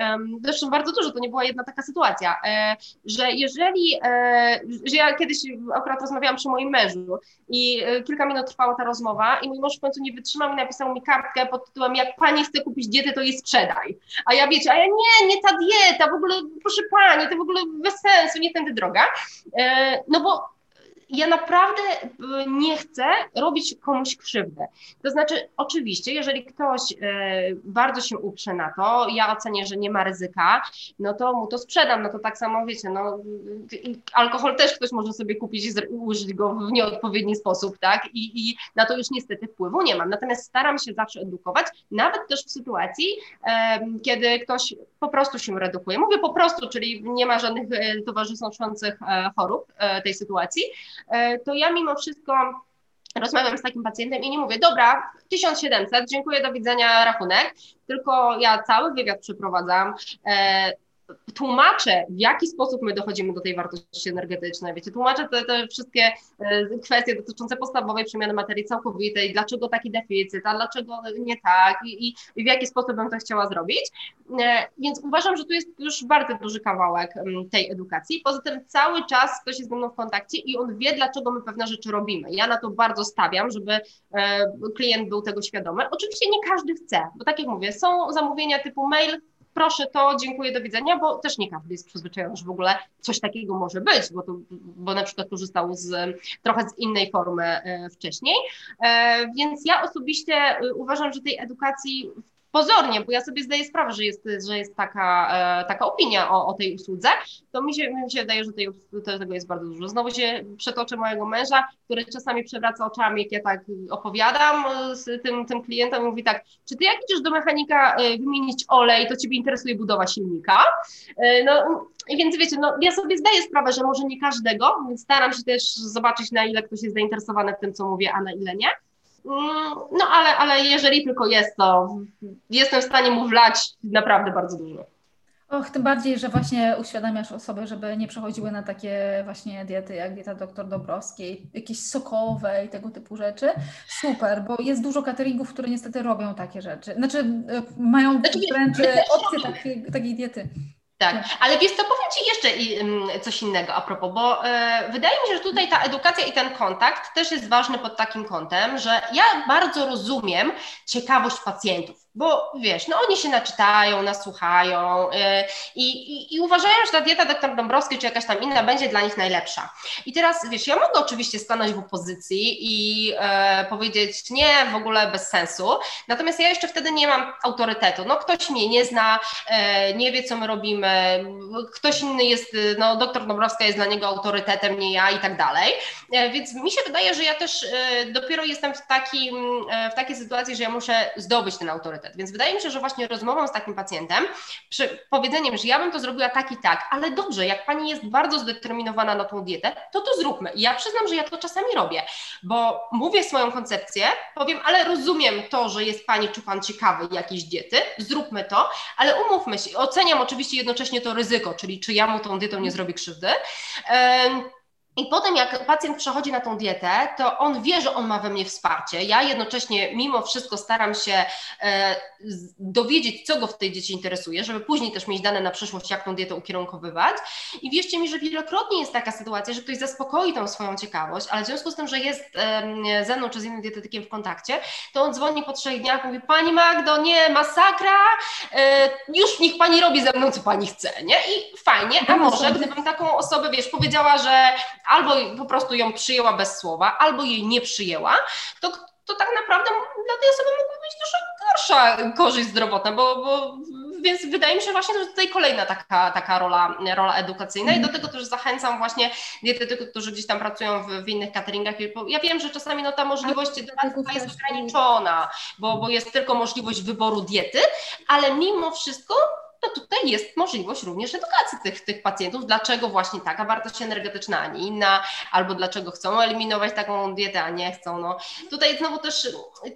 zresztą bardzo dużo, to nie była jedna taka sytuacja, e, że jeżeli, e, że ja kiedyś akurat rozmawiałam przy moim mężu i e, kilka minut trwała ta rozmowa i mój mąż w końcu nie wytrzymał i napisał mi kartkę pod tytułem, jak pani chce kupić dietę, to jej sprzedaj. A ja wiecie, a ja nie, nie ta dieta, w ogóle, proszę pani, to w ogóle bez sensu, nie tędy droga. No bo ja naprawdę y, nie chcę robić komuś krzywdę. To znaczy, oczywiście, jeżeli ktoś y, bardzo się uprze na to, ja ocenię, że nie ma ryzyka, no to mu to sprzedam. No to tak samo wiecie, no, alkohol też ktoś może sobie kupić i użyć go w nieodpowiedni sposób, tak? I, I na to już niestety wpływu nie mam. Natomiast staram się zawsze edukować, nawet też w sytuacji, kiedy ktoś po prostu się redukuje. Mówię po prostu, czyli nie ma żadnych e, towarzyszących e, chorób e, tej sytuacji to ja mimo wszystko rozmawiam z takim pacjentem i nie mówię, dobra, 1700, dziękuję, do widzenia, rachunek, tylko ja cały wywiad przeprowadzam, e, tłumaczę, w jaki sposób my dochodzimy do tej wartości energetycznej. Wiecie, tłumaczę te, te wszystkie e, kwestie dotyczące podstawowej przemiany materii całkowitej, dlaczego taki deficyt, a dlaczego nie tak i, i w jaki sposób bym to chciała zrobić. E, więc uważam, że tu jest już bardzo duży kawałek tej edukacji. Poza tym cały czas ktoś jest ze mną w kontakcie i on wie, dlaczego my pewne rzeczy robimy. Ja na to bardzo stawiam, żeby e, klient był tego świadomy. Oczywiście nie każdy chce, bo tak jak mówię, są zamówienia typu mail, proszę to, dziękuję, do widzenia, bo też nie każdy jest przyzwyczajony, że w ogóle coś takiego może być, bo, to, bo na przykład korzystał z trochę z innej formy e, wcześniej. E, więc ja osobiście e, uważam, że tej edukacji pozornie, bo ja sobie zdaję sprawę, że jest, że jest taka, e, taka opinia o, o tej usłudze, to mi się, mi się wydaje, że tej, tego jest bardzo dużo. Znowu się przetoczę mojego męża, który czasami przewraca oczami, jak ja tak opowiadam z tym, tym klientem, mówi tak, czy ty jak idziesz do mechanika e, wymienić olej, to ciebie interesuje budowa silnika? E, no, więc wiecie, no, ja sobie zdaję sprawę, że może nie każdego, więc staram się też zobaczyć, na ile ktoś jest zainteresowany tym, co mówię, a na ile nie. Mm, no ale, ale jeżeli tylko jest, to jestem w stanie mu wlać naprawdę bardzo dużo. Och, tym bardziej, że właśnie uświadamiasz osoby, żeby nie przechodziły na takie właśnie diety jak dieta doktor Dobrowskiej, jakieś sokowe i tego typu rzeczy. Super, bo jest dużo cateringów, które niestety robią takie rzeczy. Znaczy e, mają znaczy, wręcz opcję takiej, takiej diety. Tak, ale wiesz co, powiem Ci jeszcze coś innego a propos, bo e, wydaje mi się, że tutaj ta edukacja i ten kontakt też jest ważny pod takim kątem, że ja bardzo rozumiem ciekawość pacjentów bo wiesz, no oni się naczytają, nasłuchają yy, i, i, uważają, że ta dieta doktor Dąbrowskiej czy jakaś tam inna będzie dla nich najlepsza. I teraz wiesz, ja mogę oczywiście stanąć w opozycji i yy, powiedzieć nie, w ogóle bez sensu, natomiast ja jeszcze wtedy nie mam autorytetu. No ktoś mnie nie zna, yy, nie wie co my robimy, ktoś inny jest, no doktor Dąbrowska jest dla niego autorytetem, nie ja i tak dalej. Więc mi się wydaje, że ja też dopiero jestem w, takim, w takiej sytuacji, że ja muszę zdobyć ten autorytet. Więc wydaje mi się, że właśnie rozmową z takim pacjentem, przy powiedzeniem, że ja bym to zrobiła tak i tak, ale dobrze, jak pani jest bardzo zdeterminowana na tą dietę, to to zróbmy. I ja przyznam, że ja to czasami robię, bo mówię swoją koncepcję, powiem, ale rozumiem to, że jest pani czy pan ciekawy jakiejś diety, zróbmy to, ale umówmy się, oceniam oczywiście jednocześnie to ryzyko, czyli czy ja mu tą dietą nie zrobię krzywdy. I potem, jak pacjent przechodzi na tą dietę, to on wie, że on ma we mnie wsparcie. Ja jednocześnie, mimo wszystko, staram się e, dowiedzieć, co go w tej diecie interesuje, żeby później też mieć dane na przyszłość, jak tą dietę ukierunkowywać. I wierzcie mi, że wielokrotnie jest taka sytuacja, że ktoś zaspokoi tą swoją ciekawość, ale w związku z tym, że jest e, ze mną czy z innym dietetykiem w kontakcie, to on dzwoni po trzech dniach, mówi: Pani Magdo, nie, masakra, e, już niech pani robi ze mną, co pani chce, nie? I fajnie, a może gdybym taką osobę, wiesz, powiedziała, że albo po prostu ją przyjęła bez słowa, albo jej nie przyjęła, to, to tak naprawdę dla tej osoby mogła być dużo gorsza korzyść zdrowotna, bo, bo więc wydaje mi się właśnie, że tutaj kolejna taka, taka rola, rola edukacyjna i do tego też zachęcam właśnie dietetyków, którzy gdzieś tam pracują w, w innych cateringach. Ja wiem, że czasami no, ta możliwość doradztwa jest ograniczona, bo, bo jest tylko możliwość wyboru diety, ale mimo wszystko to tutaj jest możliwość również edukacji tych, tych pacjentów, dlaczego właśnie taka wartość energetyczna, a nie inna, albo dlaczego chcą eliminować taką dietę, a nie chcą. No. Tutaj znowu też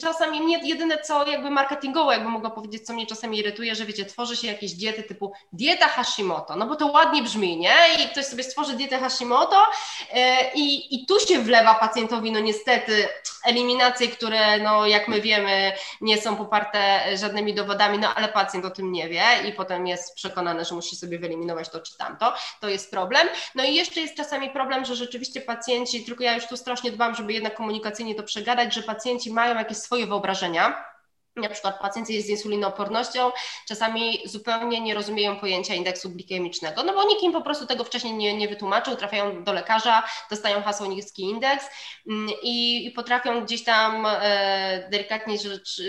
czasami mnie jedyne co jakby marketingowo, jakby mogła powiedzieć, co mnie czasami irytuje, że wiecie, tworzy się jakieś diety typu dieta Hashimoto, no bo to ładnie brzmi, nie? I ktoś sobie stworzy dietę Hashimoto yy, i, i tu się wlewa pacjentowi, no niestety, eliminacje, które no jak my wiemy, nie są poparte żadnymi dowodami, no ale pacjent o tym nie wie i potem jest przekonany, że musi sobie wyeliminować to czy tamto, to jest problem. No i jeszcze jest czasami problem, że rzeczywiście pacjenci, tylko ja już tu strasznie dbam, żeby jednak komunikacyjnie to przegadać, że pacjenci mają jakieś swoje wyobrażenia na przykład pacjenci z insulinoopornością czasami zupełnie nie rozumieją pojęcia indeksu glikemicznego, no bo nikt im po prostu tego wcześniej nie, nie wytłumaczył, trafiają do lekarza, dostają hasło niski indeks mm, i, i potrafią gdzieś tam e, delikatnie rzecz,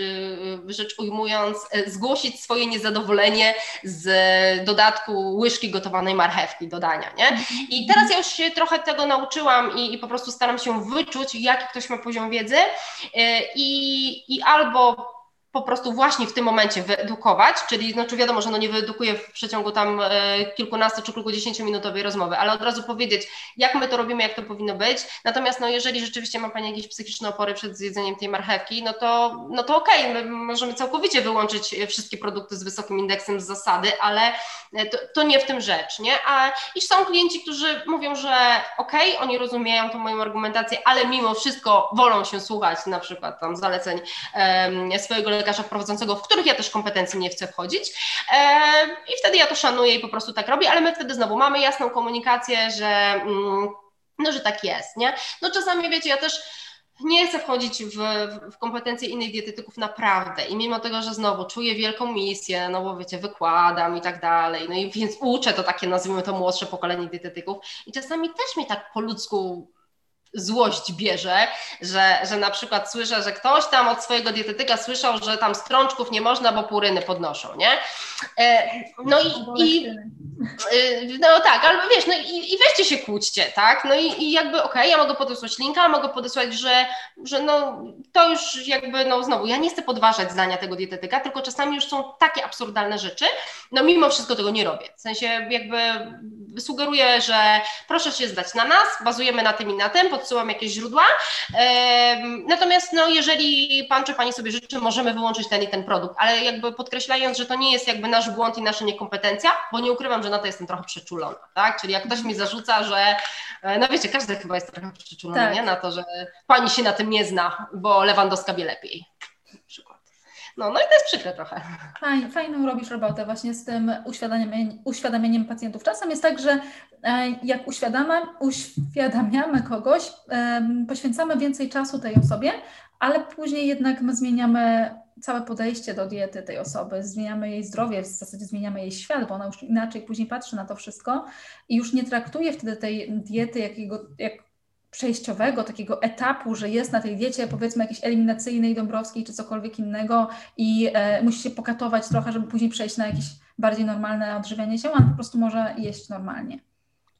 e, rzecz ujmując e, zgłosić swoje niezadowolenie z dodatku łyżki gotowanej marchewki do dania, nie? I teraz ja już się trochę tego nauczyłam i, i po prostu staram się wyczuć, jaki ktoś ma poziom wiedzy e, i, i albo po prostu właśnie w tym momencie wyedukować, czyli znaczy wiadomo, że no nie wyedukuję w przeciągu tam e, kilkunastu czy kilkudziesięciominutowej rozmowy, ale od razu powiedzieć, jak my to robimy, jak to powinno być. Natomiast no jeżeli rzeczywiście ma Pani jakieś psychiczne opory przed zjedzeniem tej marchewki, no to, no to okej, okay, my możemy całkowicie wyłączyć wszystkie produkty z wysokim indeksem z zasady, ale e, to, to nie w tym rzecz, nie? A i są klienci, którzy mówią, że okej, okay, oni rozumieją tą moją argumentację, ale mimo wszystko wolą się słuchać na przykład tam zaleceń um, swojego lekarza prowadzącego, w których ja też kompetencji nie chcę wchodzić. I wtedy ja to szanuję i po prostu tak robię, ale my wtedy znowu mamy jasną komunikację, że, mm, no, że tak jest, nie? No czasami wiecie, ja też nie chcę wchodzić w, w, kompetencje innych dietetyków naprawdę i mimo tego, że znowu czuję wielką misję, no bo wiecie, wykładam i tak dalej, no i więc uczę to takie, nazwijmy to młodsze pokolenie dietetyków i czasami też mi tak po ludzku złość bierze, że, że na przykład słyszę, że ktoś tam od swojego dietetyka słyszał, że tam strączków nie można, bo puryny podnoszą, nie? E, no i, i y, no tak, albo wiesz, no i, i weźcie się kłóćcie, tak? No i, i jakby okej, okay, ja mogę podesłać linka, mogę podesłać, że, że no to już jakby, no znowu, ja nie chcę podważać zdania tego dietetyka, tylko czasami już są takie absurdalne rzeczy, no mimo wszystko tego nie robię. W sensie jakby sugeruję, że proszę się zdać na nas, bazujemy na tym i na tym, podsyłam jakieś źródła. Natomiast no, jeżeli pan czy pani sobie życzy, możemy wyłączyć ten i ten produkt, ale jakby podkreślając, że to nie jest jakby nasz błąd i nasza niekompetencja, bo nie ukrywam, że na to jestem trochę przeczulona, tak? Czyli jak ktoś mi zarzuca, że e, no wiecie, każdy chyba jest trochę przeczulony, tak. nie? Na to, że pani się na tym nie zna, bo Lewandowska wie lepiej. No, no i to jest przykre trochę. Fajnie, fajną robisz robotę właśnie z tym uświadamianiem, uświadamianiem pacjentów. Czasem jest tak, że e, jak uświadamy, uświadamiamy kogoś, poświęcamy więcej czasu tej osobie, ale później jednak my zmieniamy całe podejście do diety tej osoby, zmieniamy jej zdrowie, w zasadzie zmieniamy jej świat, bo ona już inaczej później patrzy na to wszystko i już nie traktuje wtedy tej diety jakiego, jak przejściowego, takiego etapu, że jest na tej diecie powiedzmy jakiejś eliminacyjnej, dąbrowskiej czy cokolwiek innego i e, musi się pokatować trochę, żeby później przejść na jakieś bardziej normalne odżywianie się, a po prostu może jeść normalnie.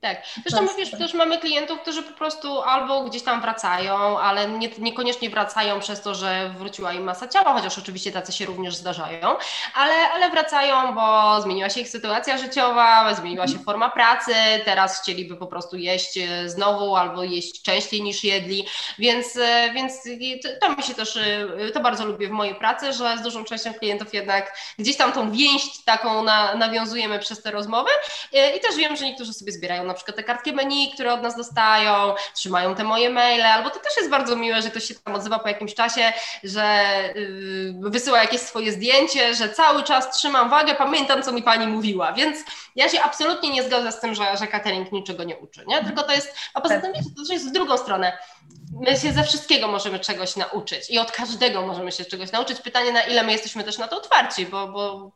Tak. Zresztą wiesz, też mamy klientów, którzy po prostu albo gdzieś tam wracają, ale nie, niekoniecznie wracają przez to, że wróciła im masa ciała, chociaż oczywiście tacy się również zdarzają, ale, ale wracają, bo zmieniła się ich sytuacja życiowa, zmieniła się forma pracy, teraz chcieliby po prostu jeść e, znowu albo jeść częściej niż jedli, więc, e, więc to mi się też, e, to bardzo lubię w mojej pracy, że z dużą częścią klientów jednak gdzieś tam tą więź taką na, nawiązujemy przez te rozmowy i też wiem, że niektórzy sobie zbierają na przykład te kartki menu, które od nas dostają, trzymają te moje maile, albo to też jest bardzo miłe, że ktoś się tam odzywa po jakimś czasie, że yy, wysyła jakieś swoje zdjęcie, że cały czas trzymam wagę, pamiętam, co mi pani mówiła, więc ja się absolutnie nie zgodzę z tym, że, że catering niczego nie uczy, nie? tylko to jest, a poza tym wiecie, to jest w drugą stronę. My się ze wszystkiego możemy czegoś nauczyć i od każdego możemy się czegoś nauczyć. Pytanie, na ile my jesteśmy też na to otwarci, bo, bo,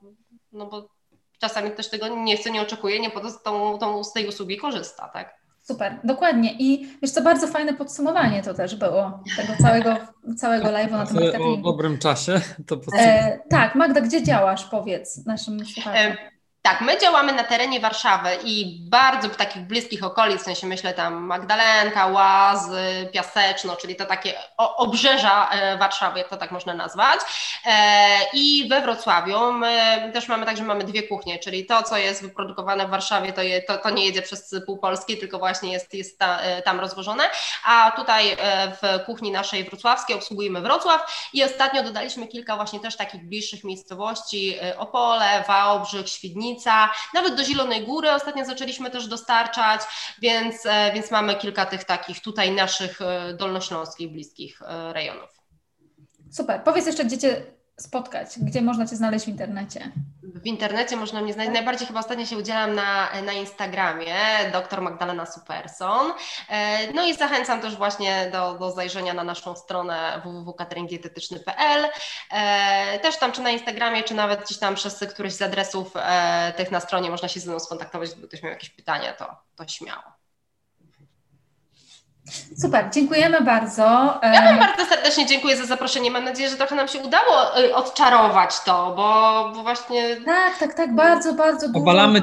no bo czasami ktoś tego nie chce, nie oczekuje, nie po to tą, tą, z tej usługi korzysta, tak? Super, dokładnie. I wiesz co, bardzo fajne podsumowanie to też było tego całego, całego live'u na temat marketingu. O dobrym czasie. To e, tak, Magda, gdzie działasz? Powiedz naszym słuchaczom. E, tak, my działamy na terenie Warszawy i bardzo w takich bliskich okolic, w sensie myślę tam Magdalenka, Łazy, Piaseczno, czyli to takie obrzeża e, Warszawy, jak to tak można nazwać. E, I we Wrocławiu my też mamy tak, że mamy dwie kuchnie, czyli to, co jest wyprodukowane w Warszawie, to, je, to, to nie jedzie przez pół Polski, tylko właśnie jest, jest ta, e, tam rozwożone, a tutaj w kuchni naszej wrocławskiej obsługujemy Wrocław i ostatnio dodaliśmy kilka właśnie też takich bliższych miejscowości, Opole, Wałbrzych, Świdnica, nawet do Zielonej Góry ostatnio zaczęliśmy też dostarczać, więc, e, więc mamy kilka tych takich tutaj naszych e, dolnośląskich bliskich e, rejonów. Super. Powiedz jeszcze, gdzie Cię spotkać, gdzie można Cię znaleźć w internecie? W internecie można mnie znaleźć. Najbardziej chyba ostatnio się udzielam na, na Instagramie, dr Magdalena Superson. No i zachęcam też właśnie do, do zajrzenia na naszą stronę www.cateringdietetyczny.pl. Też tam czy na Instagramie, czy nawet gdzieś tam przez któryś z adresów e, tych na stronie można się ze mną skontaktować, gdyby ktoś miał jakieś pytania, to, to śmiało. Super, dziękujemy bardzo. Ja Wam bardzo serdecznie dziękuję za zaproszenie. Mam nadzieję, że trochę nam się udało y, odczarować to, bo, bo właśnie. Tak, tak, tak, bardzo, bardzo dużo Obalamy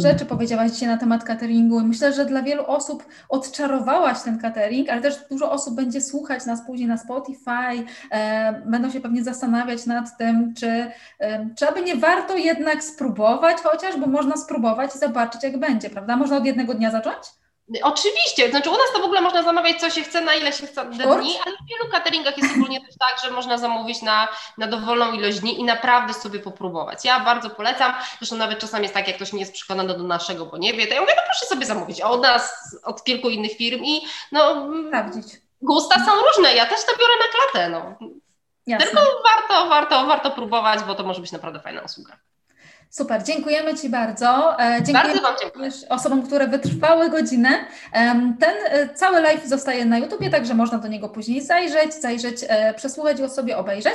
rzeczy powiedziałaś dzisiaj na temat cateringu. Myślę, że dla wielu osób odczarowałaś ten catering, ale też dużo osób będzie słuchać nas później na Spotify, e, będą się pewnie zastanawiać nad tym, czy, e, czy aby nie warto jednak spróbować, chociaż, bo można spróbować i zobaczyć, jak będzie, prawda? Można od jednego dnia zacząć? Oczywiście, znaczy u nas to w ogóle można zamawiać co się chce, na ile się chce dni, ale w wielu cateringach jest ogólnie też tak, że można zamówić na, na dowolną ilość dni i naprawdę sobie popróbować. Ja bardzo polecam, zresztą nawet czasami jest tak, jak ktoś nie jest przekonany do naszego, bo nie wie, to ja mówię, no proszę sobie zamówić od nas, od kilku innych firm i no... Sprawdzić. Gusta są różne, ja też to biorę na klatę, no. Jasne. Tylko warto, warto, warto próbować, bo to może być naprawdę fajna usługa. Super, dziękujemy Ci bardzo. E, dziękuję bardzo Wam dziękuję. osobom, które wytrwały godzinę. Ten e, cały live zostaje na YouTubie, także można do niego później zajrzeć, zajrzeć, e, przesłuchać go sobie, obejrzeć.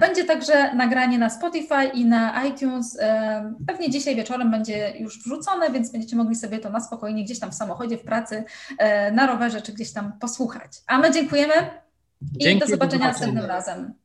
Będzie także nagranie na Spotify i na iTunes. Pewnie dzisiaj wieczorem będzie już wrzucone, więc będziecie mogli sobie to na spokojnie gdzieś tam w samochodzie, w pracy, na rowerze czy gdzieś tam posłuchać. A my dziękujemy i Dzięki, do zobaczenia następnym razem.